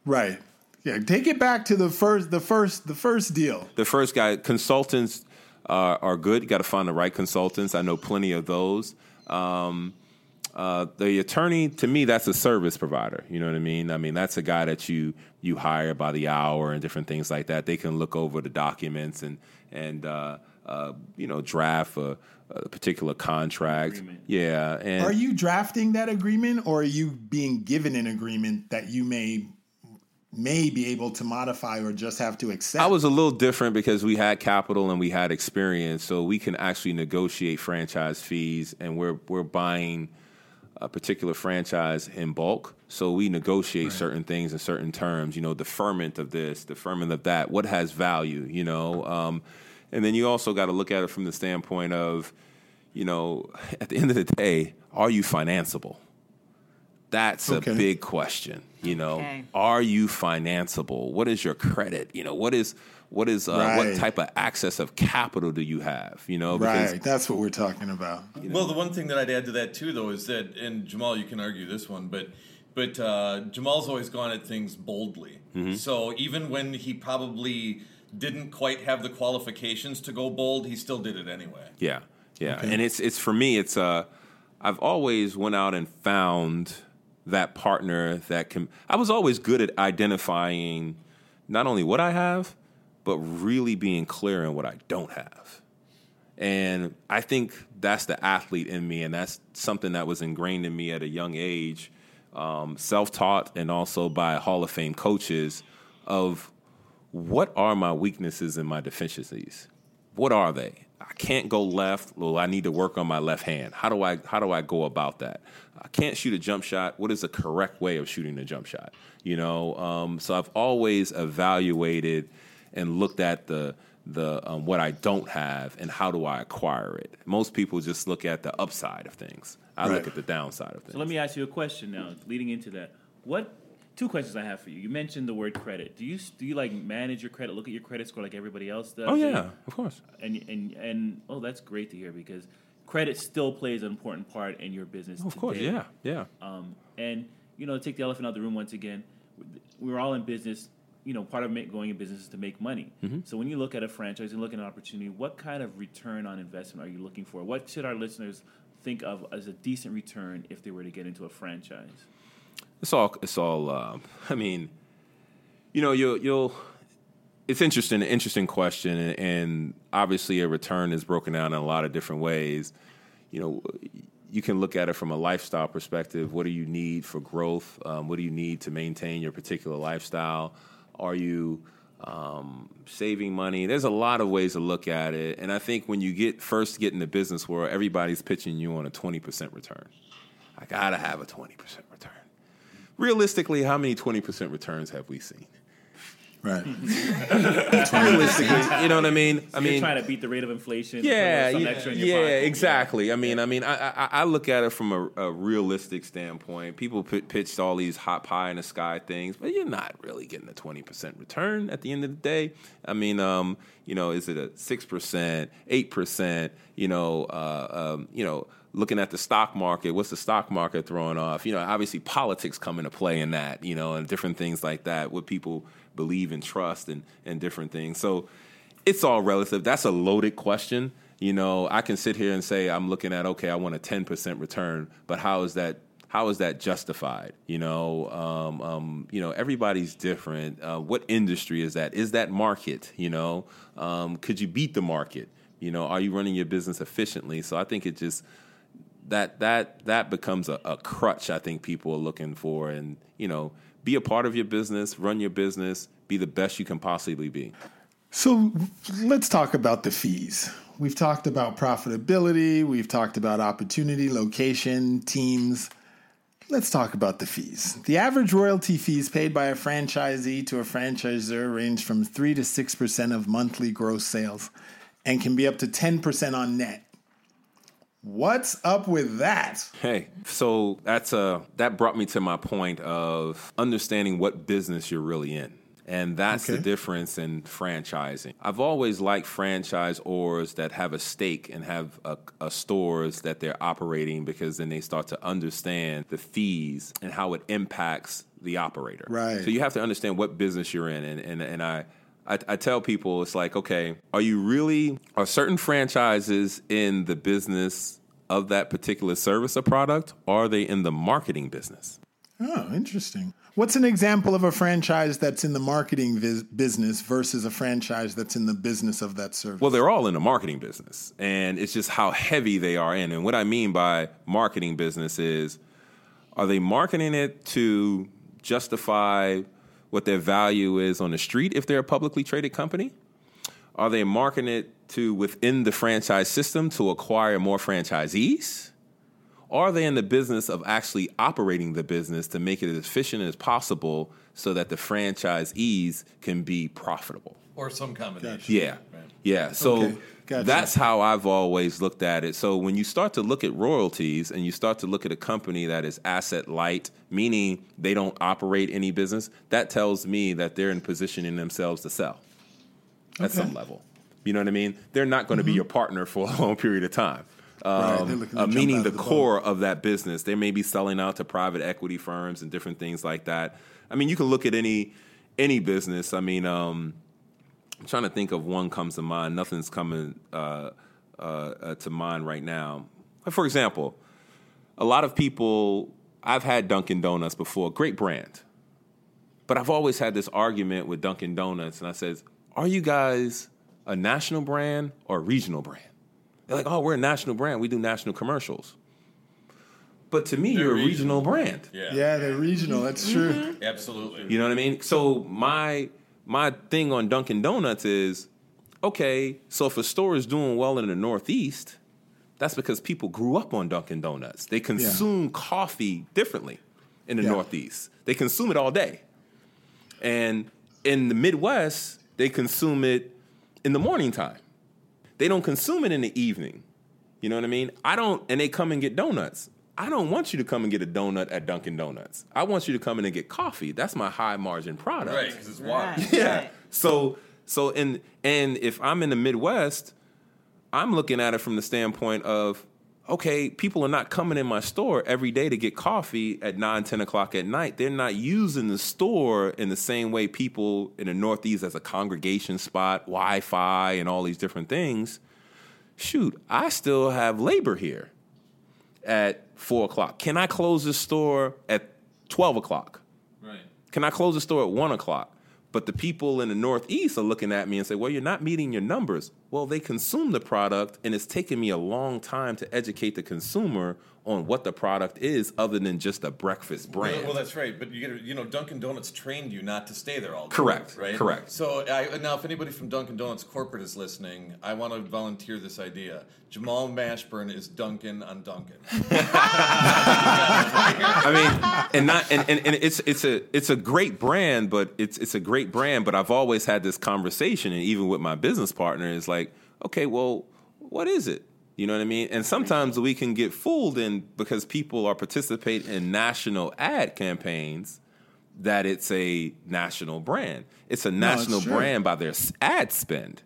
Right. Yeah. Take it back to the first the first the first deal. The first guy, consultants are, are good. You got to find the right consultants. I know plenty of those. Um, uh, the attorney, to me, that's a service provider. You know what I mean? I mean, that's a guy that you you hire by the hour and different things like that. They can look over the documents and and uh, uh, you know draft a, a particular contract. Yeah, and are you drafting that agreement or are you being given an agreement that you may may be able to modify or just have to accept? I was a little different because we had capital and we had experience, so we can actually negotiate franchise fees, and we're we're buying a particular franchise in bulk. So we negotiate right. certain things in certain terms. You know, deferment of this, deferment of that. What has value? You know, um, and then you also got to look at it from the standpoint of, you know, at the end of the day, are you financeable? That's okay. a big question. You know, okay. are you financeable? What is your credit? You know, what is what is uh, right. what type of access of capital do you have? You know, because, right. That's what we're talking about. You know? Well, the one thing that I'd add to that too, though, is that, and Jamal, you can argue this one, but but uh, Jamal's always gone at things boldly. Mm-hmm. So even when he probably didn't quite have the qualifications to go bold, he still did it anyway. Yeah, yeah, okay. and it's it's for me, it's uh, I've always went out and found that partner that can. I was always good at identifying not only what I have but really being clear on what I don't have. And I think that's the athlete in me, and that's something that was ingrained in me at a young age, um, self taught and also by Hall of Fame coaches of what are my weaknesses and my deficiencies? What are they? I can't go left. Well, I need to work on my left hand. How do I how do I go about that? I can't shoot a jump shot. What is the correct way of shooting a jump shot? You know, um, so I've always evaluated and looked at the the um, what I don't have and how do I acquire it. Most people just look at the upside of things. I right. look at the downside of things. So let me ask you a question now, leading into that. What two questions I have for you? You mentioned the word credit. Do you do you like manage your credit? Look at your credit score like everybody else does. Oh yeah, of course. And and and oh, that's great to hear because credit still plays an important part in your business. Oh, of course, yeah, yeah. Um, and you know, take the elephant out of the room once again. We're all in business you know, part of make, going in business is to make money. Mm-hmm. So when you look at a franchise and look at an opportunity, what kind of return on investment are you looking for? What should our listeners think of as a decent return if they were to get into a franchise? It's all. It's all. Uh, I mean, you know, you'll you'll. It's interesting, an interesting question, and, and obviously a return is broken down in a lot of different ways. You know, you can look at it from a lifestyle perspective. What do you need for growth? Um, what do you need to maintain your particular lifestyle? Are you um, saving money? There's a lot of ways to look at it. And I think when you get first get in the business world, everybody's pitching you on a 20% return. I gotta have a 20% return. Realistically, how many 20% returns have we seen? Right. Realistically, you know what I mean. So I mean, trying to beat the rate of inflation. Yeah, yeah, yeah exactly. I mean, I mean, I, I, I look at it from a, a realistic standpoint. People p- pitched all these hot pie in the sky things, but you're not really getting a twenty percent return at the end of the day. I mean, um, you know, is it a six percent, eight percent? You know, uh, um, you know looking at the stock market, what's the stock market throwing off? You know, obviously politics come into play in that, you know, and different things like that. What people believe and trust and, and different things. So it's all relative. That's a loaded question. You know, I can sit here and say I'm looking at okay, I want a 10% return, but how is that how is that justified? You know, um, um, you know, everybody's different. Uh, what industry is that? Is that market? You know, um, could you beat the market? You know, are you running your business efficiently? So I think it just that that that becomes a, a crutch. I think people are looking for, and you know, be a part of your business, run your business, be the best you can possibly be. So let's talk about the fees. We've talked about profitability, we've talked about opportunity, location, teams. Let's talk about the fees. The average royalty fees paid by a franchisee to a franchisor range from 3 to 6% of monthly gross sales and can be up to 10% on net. What's up with that? Hey, so that's uh that brought me to my point of understanding what business you're really in. And that's the difference in franchising. I've always liked franchisors that have a stake and have a, a stores that they're operating because then they start to understand the fees and how it impacts the operator. Right. So you have to understand what business you're in. And, and, and I, I, I tell people, it's like, okay, are you really, are certain franchises in the business of that particular service or product? Or are they in the marketing business? Oh, interesting. What's an example of a franchise that's in the marketing vis- business versus a franchise that's in the business of that service? Well, they're all in the marketing business, and it's just how heavy they are in. And what I mean by marketing business is are they marketing it to justify what their value is on the street if they're a publicly traded company? Are they marketing it to within the franchise system to acquire more franchisees? Are they in the business of actually operating the business to make it as efficient as possible so that the franchisees can be profitable? Or some combination. Yeah. Yeah. So Okay. Gotcha. that's how I've always looked at it. So when you start to look at royalties and you start to look at a company that is asset light, meaning they don't operate any business, that tells me that they're in positioning themselves to sell at Okay. Mm-hmm. some level. You know what I mean? They're not going to be your partner for a long period of time. Um, to uh, meaning the the core of that business. They may be selling out to private equity firms and different things like that. I mean, you can look at any any business. I mean, um, I'm trying to think of one comes to mind. Nothing's coming uh, uh, uh, to mind right now. For example, a lot of people. I've had Dunkin' Donuts before. Great brand, but I've always had this argument with Dunkin' Donuts, and I says, "Are you guys a national brand or a regional brand?" They're like, "Oh, we're a national brand. We do national commercials." But to me, you're a regional brand. Yeah. yeah, they're regional. That's true. Absolutely. You know what I mean? So my my thing on Dunkin' Donuts is okay. So if a store is doing well in the Northeast, that's because people grew up on Dunkin' Donuts. They consume coffee differently in the Yeah. Northeast. They consume it all day, and in the Midwest, they consume it in the morning time. They don't consume it in the evening. You know what I mean? I don't, and they come and get donuts. I don't want you to come and get a donut at Dunkin' Donuts. I want you to come in and get coffee. That's my high margin product. Right, because it's water. Yeah. So so and and if I'm in the Midwest, I'm looking at it from the standpoint of okay, people are not coming in my store every day to get coffee at 9, 10 o'clock at night. They're not using the store in the same way people in the Northeast as a congregation spot, Wi Fi, and all these different things. Shoot, I still have labor here at 4 o'clock. Can I close the store at 12 o'clock? Right. Can I close the store at one o'clock? But the people in the Northeast are looking at me and say, well, you're not meeting your numbers. Well, they consume the product, and it's taken me a long time to educate the consumer on what the product is other than just a breakfast brand. Well, well, that's right. But you get you know Dunkin' Donuts trained you not to stay there all day. Correct, Right. correct. So I, now, if anybody from Dunkin' Donuts corporate is listening, I want to volunteer this idea. Jamal Mashburn is Dunkin' on Dunkin'. I mean, and not and, and, and it's it's a it's a great brand, but it's it's a great brand. But I've always had this conversation, and even with my business partner, is like, okay, well, what is it? You know what I mean? And sometimes we can get fooled in because people are participating in national ad campaigns that it's a national brand. It's a it's national true. brand by their ad spend.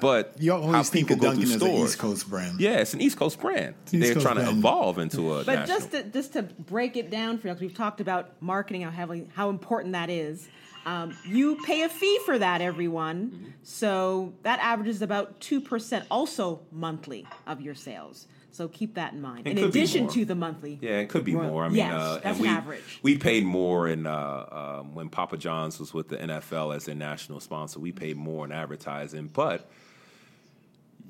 But You how always think people of go Dunkin' through as stores. East Coast brand. Yeah, it's an East Coast brand. East They're Coast trying to evolve into a But national. just to, just to break it down for you, 'cause we've talked about marketing, how heavily, how important that is. Um, you pay a fee for that, everyone. Mm-hmm. So that averages about two percent, also monthly, of your sales. So keep that in mind. It in addition to the monthly. Yeah, it could be royal- more. I mean, yes, uh, that's we, average. We paid more in uh, um, when Papa John's was with the NFL as their national sponsor. We paid more in advertising, but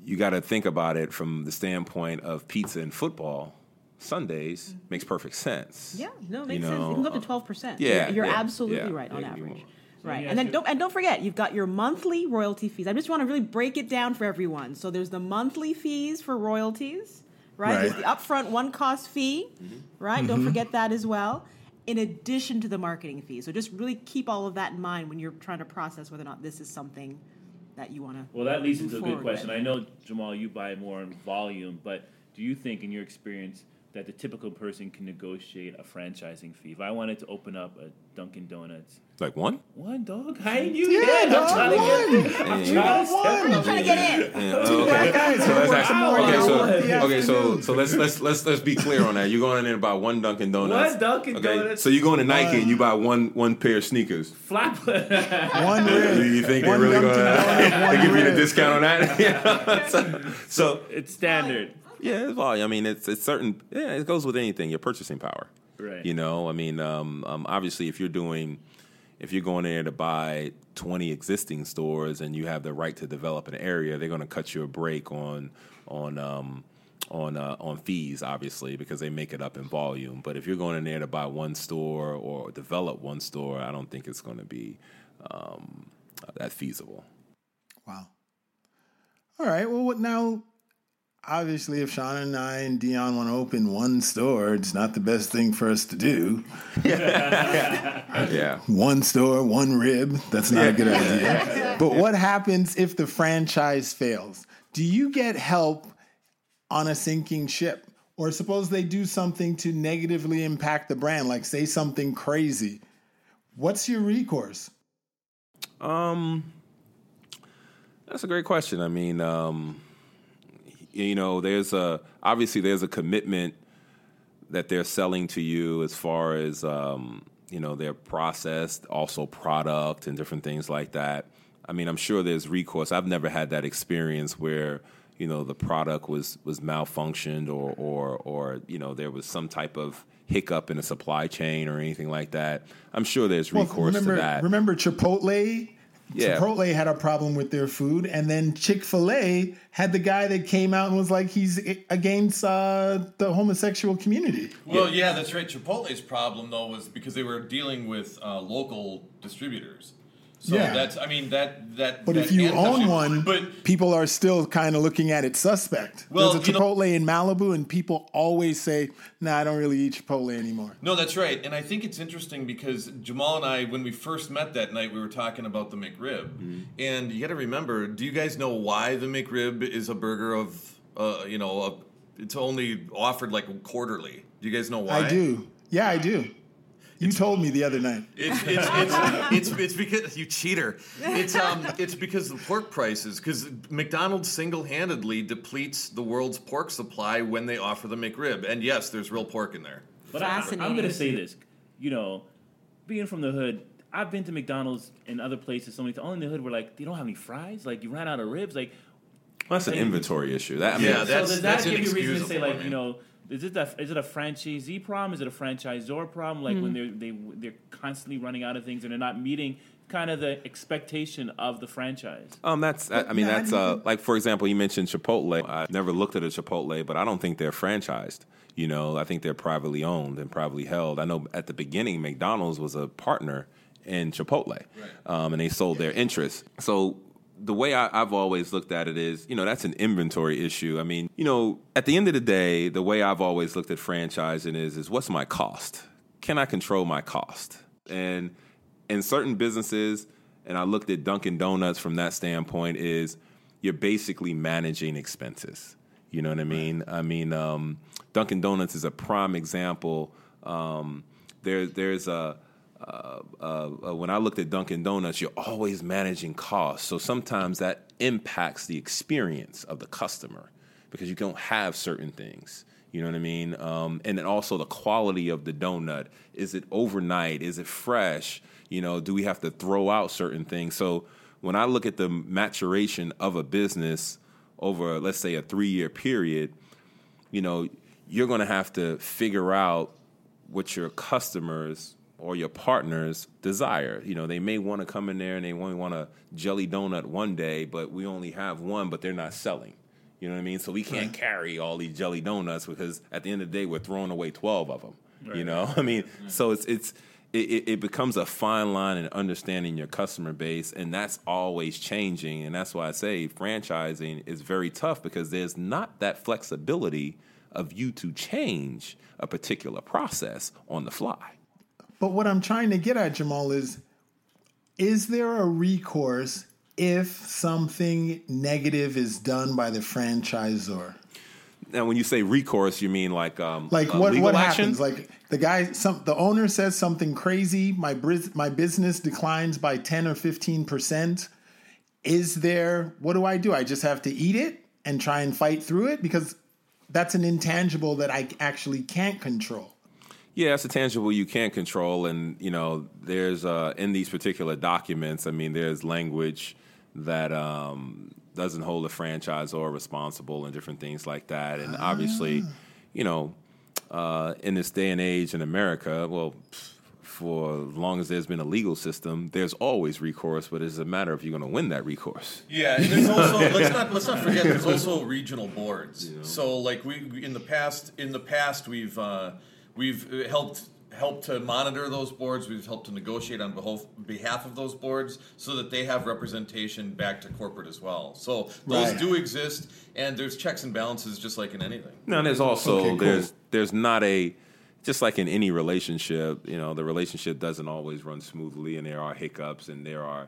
you got to think about it from the standpoint of pizza and football. Sundays makes perfect sense. Yeah, no, it You makes sense. know, You can go up to uh, twelve percent. yeah, you're, you're yeah, absolutely yeah, right on yeah, you average. Right, and then don't and don't forget you've got your monthly royalty fees. I just want to really break it down for everyone. So there's the monthly fees for royalties, right? There's the upfront one cost fee, right? Don't Mhm. forget that as well. In addition to the marketing fee, so just really keep all of that in mind when you're trying to process whether or not this is something that you want to. Well, that leads into a good question. I know Jamal, you buy more in volume, but do you think, in your experience, that the typical person can negotiate a franchising fee? If I wanted to open up a Dunkin' Donuts, Like one? one dog, I ain't you Yeah, yet. dog, I'm trying to get. one. I'm Yeah, trying yeah. to I'm trying to get in. Yeah, okay. So who let's work okay, so okay, so so let's let's let's let's be clear on that. You're going in there to buy one Dunkin' Donuts. One Dunkin' okay? Donuts. So you go into Nike and you uh, buy one one pair of sneakers. Flap. One You, rib. you think One they're really Dunkin' going to give you the discount on that? Yeah. so, so it's standard. Yeah, it's volume. I mean, it's it's certain. Yeah, it goes with anything. Your purchasing power. Right. You know, I mean, um, um, obviously, if you're doing, if you're going in there to buy 20 existing stores and you have the right to develop an area, they're going to cut you a break on on um, on uh, on fees, obviously, because they make it up in volume. But if you're going in there to buy one store or develop one store, I don't think it's going to be um, that feasible. Wow. All right. Well, what now? Obviously, if Sean and I and Dion want to open one store, it's not the best thing for us to do. Yeah. One store, one rib. That's not a good idea. But what happens if the franchise fails? Do you get help on a sinking ship? Or suppose they do something to negatively impact the brand, like say something crazy. What's your recourse? Um, that's a great question. I mean, um, you know, there's a obviously there's a commitment that they're selling to you as far as um, you know their process, also product and different things like that. I mean, I'm sure there's recourse. I've never had that experience where you know the product was was malfunctioned or or or you know there was some type of hiccup in the supply chain or anything like that. I'm sure there's Well, recourse remember, to that. Remember Chipotle? Yeah. Chipotle had a problem with their food, and then Chick Fil A had the guy that came out and was like, he's against uh, the homosexual community. Well, yeah. that's right. Chipotle's problem though was because they were dealing with uh, local distributors. So Yeah. that's, I mean, that that. But that if you own you. one, but people are still kind of looking at it suspect. Well, There's a you know- Chipotle in Malibu, and people always say, "Nah, I don't really eat Chipotle anymore." No, that's right. And I think it's interesting because Jamal and I, when we first met that night, we were talking about the McRib. Mm-hmm. And you got to remember, do you guys know why the McRib is a burger of, uh, you know, a, it's only offered like quarterly? Do you guys know why? I do. Yeah, I do. You told me the other night. It's it's, it's it's it's because you cheater. It's um it's because the pork prices. Because McDonald's single handedly depletes the world's pork supply when they offer the McRib. And yes, there's real pork in there. But I, I'm going to say this. You know, being from the hood, I've been to McDonald's and other places. So many times. Only in the hood, we're like, they don't have any fries. Like you ran out of ribs. Like Well, that's an inventory issue. That I mean, Yeah, so that's- does that's give you reason to say like man. you know? Is it a is it a franchisee problem? Is it a franchisor problem? Like when they're they they're constantly running out of things and they're not meeting kind of the expectation of the franchise. Um, that's. I, I mean, Yeah, I that's do uh, like for example, you mentioned Chipotle. I never looked at a Chipotle, but I don't think they're franchised. You know, I think they're privately owned and privately held. I know at the beginning, McDonald's was a partner in Chipotle, um, and they sold their interest. So the way I, I've always looked at it is, you know, that's an inventory issue. I mean, you know, at the end of the day, the way I've always looked at franchising is, is what's my cost? Can I control my cost? And in certain businesses, and I looked at Dunkin' Donuts from that standpoint, is you're basically managing expenses. You know what I mean? I mean, um, Dunkin' Donuts is a prime example. Um, there, there's a uh, uh, uh, when I looked at Dunkin' Donuts, you're always managing costs. So sometimes that impacts the experience of the customer because you don't have certain things. You know what I mean? Um, and then also the quality of the donut. Is it overnight? Is it fresh? You know, do we have to throw out certain things? So when I look at the maturation of a business over, let's say, a three year period, you know, you're going to have to figure out what your customers or your partners desire. You know, they may want to come in there and they only want a jelly donut one day, but we only have one, but they're not selling. You know what I mean? So we can't carry all these jelly donuts because at the end of the day, we're throwing away twelve of them. You know, I mean, so it's it's it, it, it becomes a fine line in understanding your customer base, and that's always changing. And that's why I say franchising is very tough because there's not that flexibility of you to change a particular process on the fly. But what I'm trying to get at, Jamal, is is there a recourse if something negative is done by the franchisor? Now, when you say recourse, you mean like um, Like what legal what action? happens? Like the guy, some the owner says something crazy. My bris- my business declines by ten or fifteen percent. Is there? What do I do? I just have to eat it and try and fight through it because that's an intangible that I actually can't control. Yeah, it's a tangible you can't control, and you know, there's uh, in these particular documents. I mean, there's language that um, doesn't hold a franchisor responsible and different things like that. And obviously, you know, uh, in this day and age in America, well, for as long as there's been a legal system, there's always recourse, but it's a matter of you're going to win that recourse. Yeah, and there's also let's not let's not forget there's also regional boards. So like we we- in the past in the past we've uh, we've uh, helped helped to monitor those boards. We've helped to negotiate on behalf behalf of those boards so that they have representation back to corporate as well. So those Right. do exist, and there's checks and balances just like in anything. No, there's also Okay, cool. there's there's not a just like in any relationship, you know, the relationship doesn't always run smoothly, and there are hiccups, and there are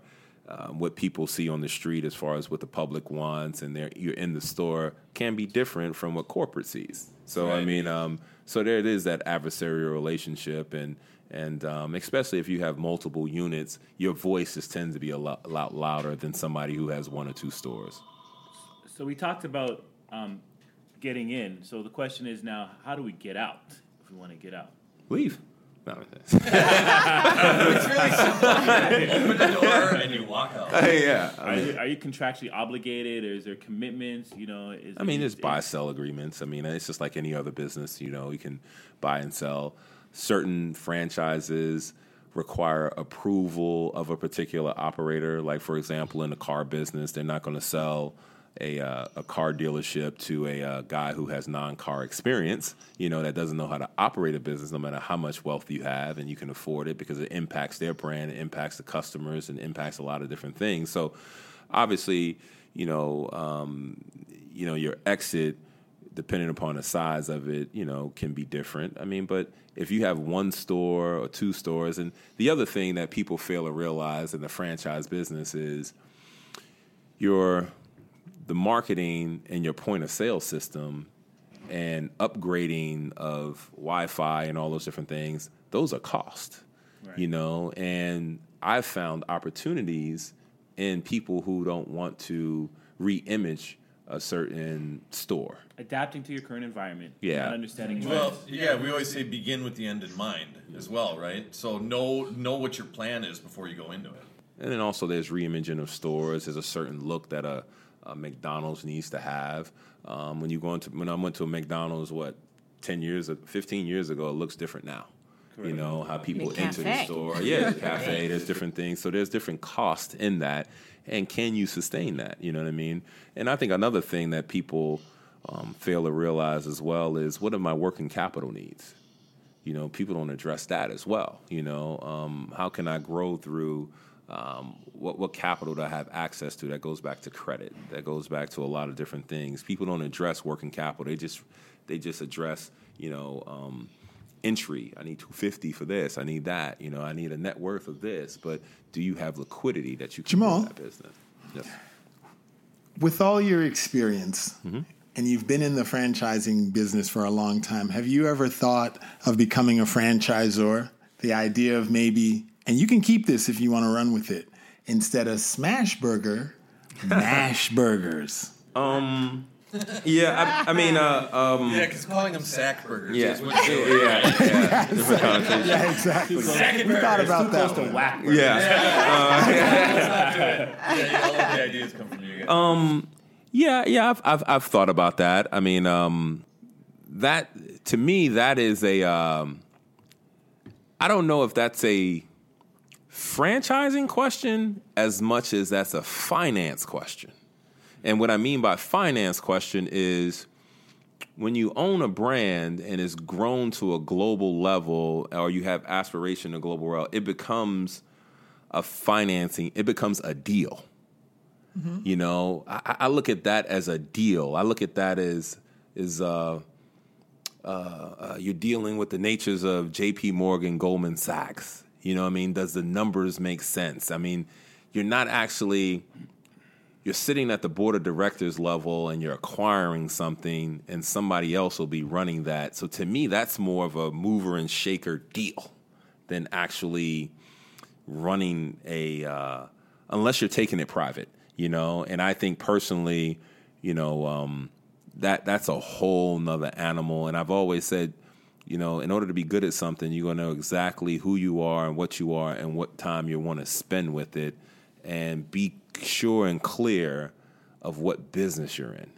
um, what people see on the street as far as what the public wants, and they're, you're in the store can be different from what corporate sees. So I mean, um, so there it is that adversarial relationship, and and um, especially if you have multiple units, your voice just tends to be a lot, a lot louder than somebody who has one or two stores. So we talked about um, getting in. So the question is now, how do we get out if we want to get out? Leave. No, it's really simple. Open the door and you walk out. yeah. I Are, mean- you, are you contractually obligated, or is there commitments? You know, is I mean, there's buy sell agreements. I mean, it's just like any other business. You know, you can buy and sell. Certain franchises require approval of a particular operator. Like, for example, in the car business, they're not going to sell a uh, a car dealership to a uh, guy who has non car experience. You know, that doesn't know how to operate a business, no matter how much wealth you have, and you can afford it because it impacts their brand, it impacts the customers, and impacts a lot of different things. So, obviously, you know, um, you know, your exit depending upon the size of it, you know, can be different. I mean, but if you have one store or two stores, and the other thing that people fail to realize in the franchise business is your the marketing and your point of sale system and upgrading of Wi-Fi and all those different things, those are cost. You know, and I've found opportunities in people who don't want to re-image a certain store. adapting to your current environment. Yeah. Not understanding. Well, trends. yeah, we always say begin with the end in mind as well, right? So know know what your plan is before you go into it. And then also there's reimaging of stores. There's a certain look that a, a McDonald's needs to have. Um, when you go into when I went to a McDonald's, what ten years, fifteen years ago, it looks different now. You know how people The enter the store. Yeah, the cafe. There's different things. So there's different cost in that, and can you sustain that? You know what I mean? And I think another thing that people um, fail to realize as well is what are my working capital needs? you know people don't address that as well you know um, how can i grow through um, what, what capital do i have access to that goes back to credit that goes back to a lot of different things. People don't address working capital. They just they just address you know um, entry. I need 250 for this. I need that. You know i need a net worth of this. But do you have liquidity that you can Jamal? that business? Yes. With all your experience, and you've been in the franchising business for a long time, have you ever thought of becoming a franchisor? The idea of maybe, and you can keep this if you want to run with it, instead of Smash Burger, Mash Burgers. Um, yeah, I, I mean, uh, um, Yeah, because calling them sack burgers. Yeah. is what you're Yeah, yeah. Different connotation. Yeah, exactly. Sack we thought burgers. about Too that. close to one. whack Yeah. Let's not do. Yeah, all of the ideas come from you guys. Um, yeah, yeah, I've, I've I've thought about that. I mean, um, that to me, that is a. Um, I don't know if that's a franchising question as much as that's a finance question. And what I mean by finance question is when you own a brand and it's grown to a global level, or you have aspiration to global world, it becomes a financing. It becomes a deal. Mm-hmm. You know, I, I look at that as a deal. I look at that as is uh, uh, uh, you're dealing with the natures of J.P. Morgan, Goldman Sachs. You know, I mean, does the numbers make sense? I mean, you're not actually you're sitting at the board of directors level and you're acquiring something, and somebody else will be running that. So to me, that's more of a mover and shaker deal than actually running a uh, unless you're taking it private, you know. And I think personally, you know, um, that that's a whole nother animal. And I've always said, you know, in order to be good at something, you're gonna know exactly who you are and what you are and what time you want to spend with it, and be sure and clear of what business you're in.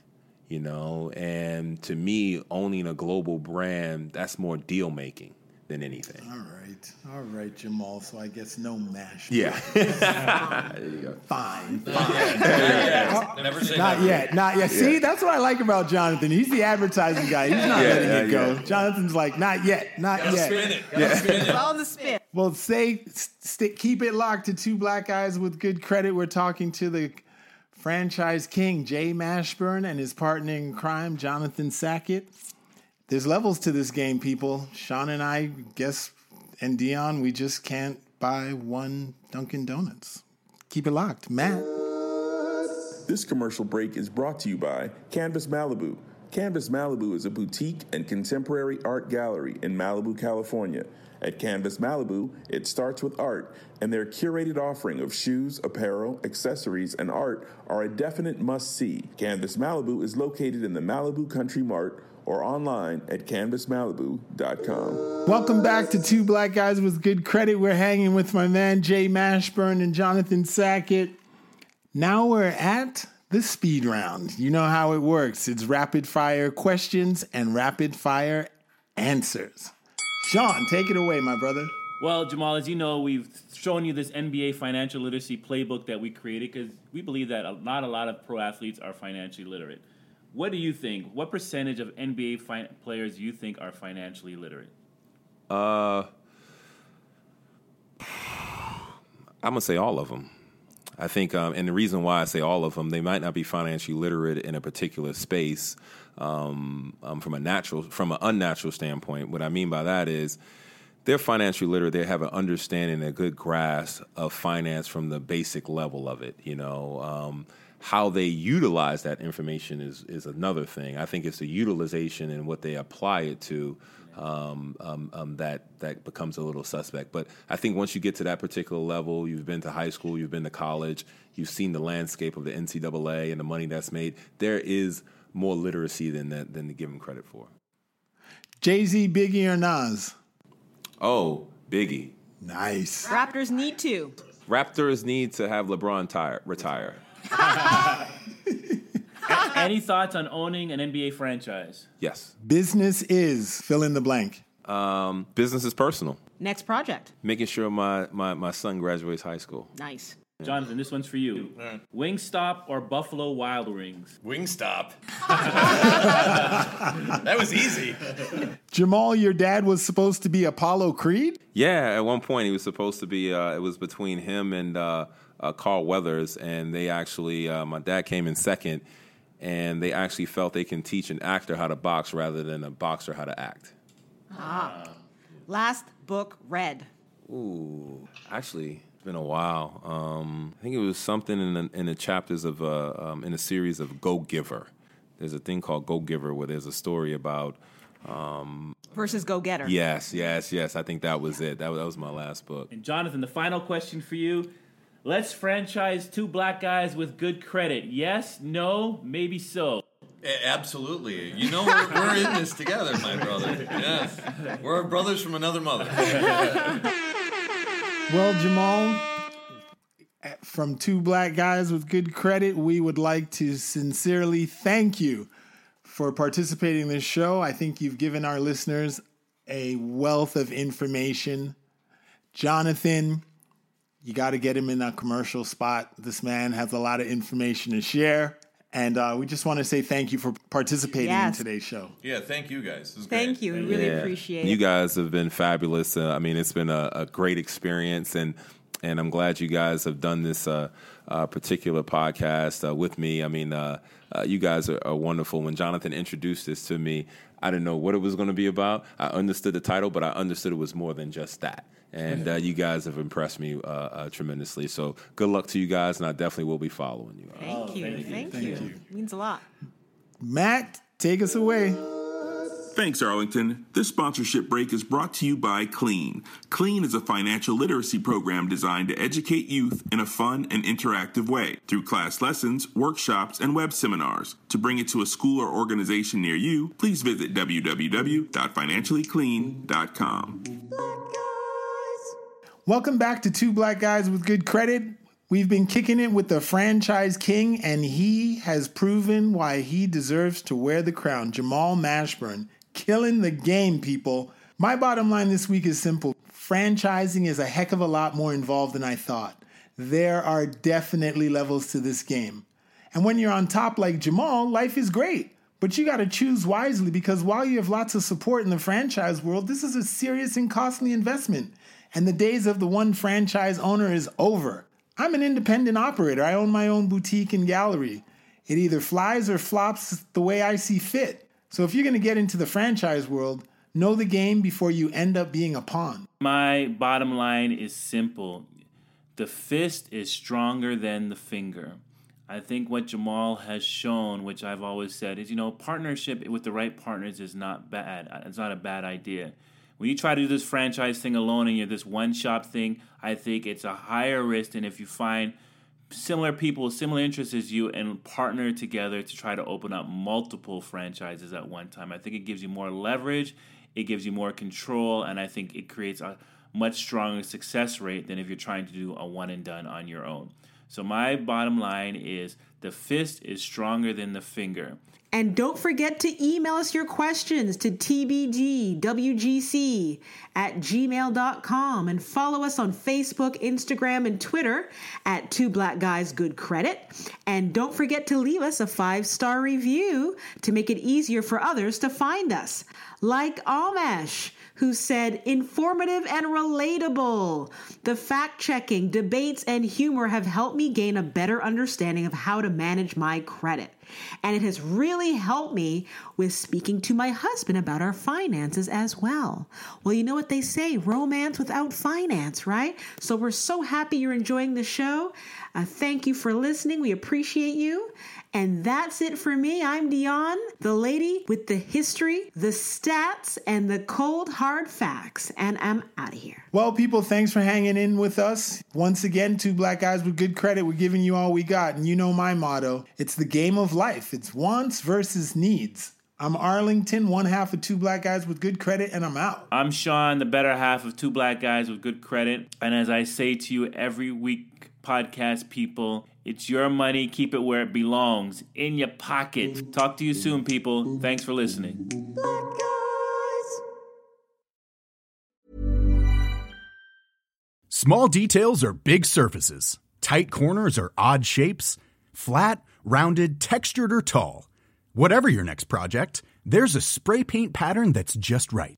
You know, and to me, owning a global brand, that's more deal making than anything. All right, all right, Jamal. So I guess no mash. Yeah. there you go. Fine. fine. Never say Not never. yet, not yet. See, that's what I like about Jonathan. He's the advertising guy. He's not Yeah, letting yeah, it go. yeah. Jonathan's like, not yet, not Gotta yet. spin it. Gotta spin it. On the spin. Well, say, st- keep it locked to two black guys with good credit. We're talking to the franchise king, Jay Mashburn, and his partner in crime, Jonathan Sackett. There's levels to this game, people. Sean and I guess, and Dion, we just can't buy one Dunkin' Donuts. Keep it locked. Matt. This commercial break is brought to you by Canvas Malibu. Canvas Malibu is a boutique and contemporary art gallery in Malibu, California. At Canvas Malibu, it starts with art, and their curated offering of shoes, apparel, accessories, and art are a definite must see. Canvas Malibu is located in the Malibu Country Mart or online at canvasmalibu.com. Welcome back to Two Black Guys with Good Credit. We're hanging with my man Jay Mashburn and Jonathan Sackett. Now we're at the speed round. You know how it works it's rapid fire questions and rapid fire answers. Sean, take it away, my brother. Well, Jamal, as you know, we've shown you this NBA financial literacy playbook that we created because we believe that not a lot of pro athletes are financially literate. What do you think? What percentage of NBA fi- players do you think are financially literate? Uh, I'm gonna say all of them. I think, um, and the reason why I say all of them, they might not be financially literate in a particular space um, um, from a natural, from an unnatural standpoint. What I mean by that is they're financially literate. They have an understanding, a good grasp of finance from the basic level of it. You know, um, how they utilize that information is is another thing. I think it's the utilization and what they apply it to um, um, um, that that becomes a little suspect. But I think once you get to that particular level, you've been to high school, you've been to college, you've seen the landscape of the NCAA and the money that's made. There is more literacy than that than to give them credit for. Jay Z, Biggie, or Nas? Oh, Biggie. Nice. Raptors need to. Raptors need to have LeBron tire, retire. Any thoughts on owning an NBA franchise? Yes. Business is fill in the blank. Um, business is personal. Next project. Making sure my, my, my son graduates high school. Nice. Jonathan, this one's for you. Wingstop or Buffalo Wild Wings? Wingstop. that was easy. Jamal, your dad was supposed to be Apollo Creed? Yeah, at one point he was supposed to be. Uh, it was between him and uh, uh, Carl Weathers, and they actually. Uh, my dad came in second, and they actually felt they can teach an actor how to box rather than a boxer how to act. Ah. Last book read. Ooh, actually, it's been a while. Um, I think it was something in the, in the chapters of uh, um, in a series of Go Giver. There's a thing called Go Giver where there's a story about. Um, Versus Go Getter. yes, yes, yes. I think that was it. That, was- that was my last book. And Jonathan, the final question for you. Let's franchise two black guys with good credit. Yes, no, maybe so. Absolutely. You know, we're, we're in this together, my brother. Yes. We're brothers from another mother. Well, Jamal, from two black guys with good credit, we would like to sincerely thank you for participating in this show. I think you've given our listeners a wealth of information. Jonathan, you got to get him in a commercial spot. This man has a lot of information to share, And uh, we just want to say thank you for participating Yes. in today's show. Yeah, thank you guys. This Thank great. you. We really Yeah. appreciate You guys have been fabulous. Uh, I mean, it's been a, a great experience, and and I'm glad you guys have done this uh, uh, particular podcast uh, with me. I mean, uh, uh, you guys are, are wonderful. When Jonathan introduced this to me, I didn't know what it was going to be about. I understood the title, but I understood it was more than just that. And uh, you guys have impressed me uh, uh, tremendously. So good luck to you guys, and I definitely will be following you. Thank you. Thank, you. Means a lot. Matt, take us away. Thanks, Arlington. This sponsorship break is brought to you by Clean. Clean is a financial literacy program designed to educate youth in a fun and interactive way through class lessons, workshops, and web seminars. To bring it to a school or organization near you, please visit www.financiallyclean.com. Welcome back to Two Black Guys with Good Credit. We've been kicking it with the franchise king, and he has proven why he deserves to wear the crown. Jamal Mashburn, killing the game, people. My bottom line this week is simple franchising is a heck of a lot more involved than I thought. There are definitely levels to this game. And when you're on top like Jamal, life is great. But you got to choose wisely because while you have lots of support in the franchise world, this is a serious and costly investment. And the days of the one franchise owner is over. I'm an independent operator. I own my own boutique and gallery. It either flies or flops the way I see fit. So if you're going to get into the franchise world, know the game before you end up being a pawn. My bottom line is simple. The fist is stronger than the finger. I think what Jamal has shown, which I've always said, is you know, partnership with the right partners is not bad. It's not a bad idea. When you try to do this franchise thing alone and you're this one shop thing, I think it's a higher risk than if you find similar people, with similar interests as you, and partner together to try to open up multiple franchises at one time. I think it gives you more leverage, it gives you more control, and I think it creates a much stronger success rate than if you're trying to do a one and done on your own. So, my bottom line is the fist is stronger than the finger. And don't forget to email us your questions to tbgwgc at gmail.com and follow us on Facebook, Instagram, and Twitter at Two Black Guys Good Credit. And don't forget to leave us a five star review to make it easier for others to find us. Like Amash, who said, informative and relatable. The fact checking, debates, and humor have helped me gain a better understanding of how to manage my credit. And it has really helped me with speaking to my husband about our finances as well. Well, you know what they say romance without finance, right? So we're so happy you're enjoying the show. Uh, thank you for listening. We appreciate you. And that's it for me. I'm Dion, the lady with the history, the stats, and the cold hard facts. And I'm out of here. Well, people, thanks for hanging in with us. Once again, two black guys with good credit. We're giving you all we got. And you know my motto it's the game of life, it's wants versus needs. I'm Arlington, one half of two black guys with good credit, and I'm out. I'm Sean, the better half of two black guys with good credit. And as I say to you every week, podcast people, it's your money. Keep it where it belongs, in your pocket. Talk to you soon, people. Thanks for listening. Small details are big surfaces. Tight corners are odd shapes. Flat, rounded, textured, or tall. Whatever your next project, there's a spray paint pattern that's just right.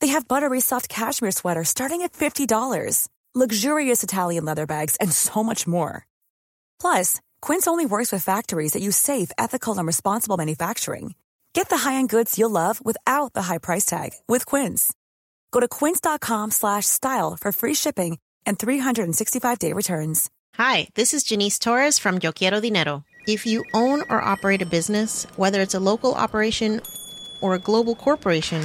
They have buttery soft cashmere sweaters starting at $50, luxurious Italian leather bags, and so much more. Plus, Quince only works with factories that use safe, ethical, and responsible manufacturing. Get the high-end goods you'll love without the high price tag with Quince. Go to quince.com slash style for free shipping and 365-day returns. Hi, this is Janice Torres from Yo Quiero Dinero. If you own or operate a business, whether it's a local operation or a global corporation,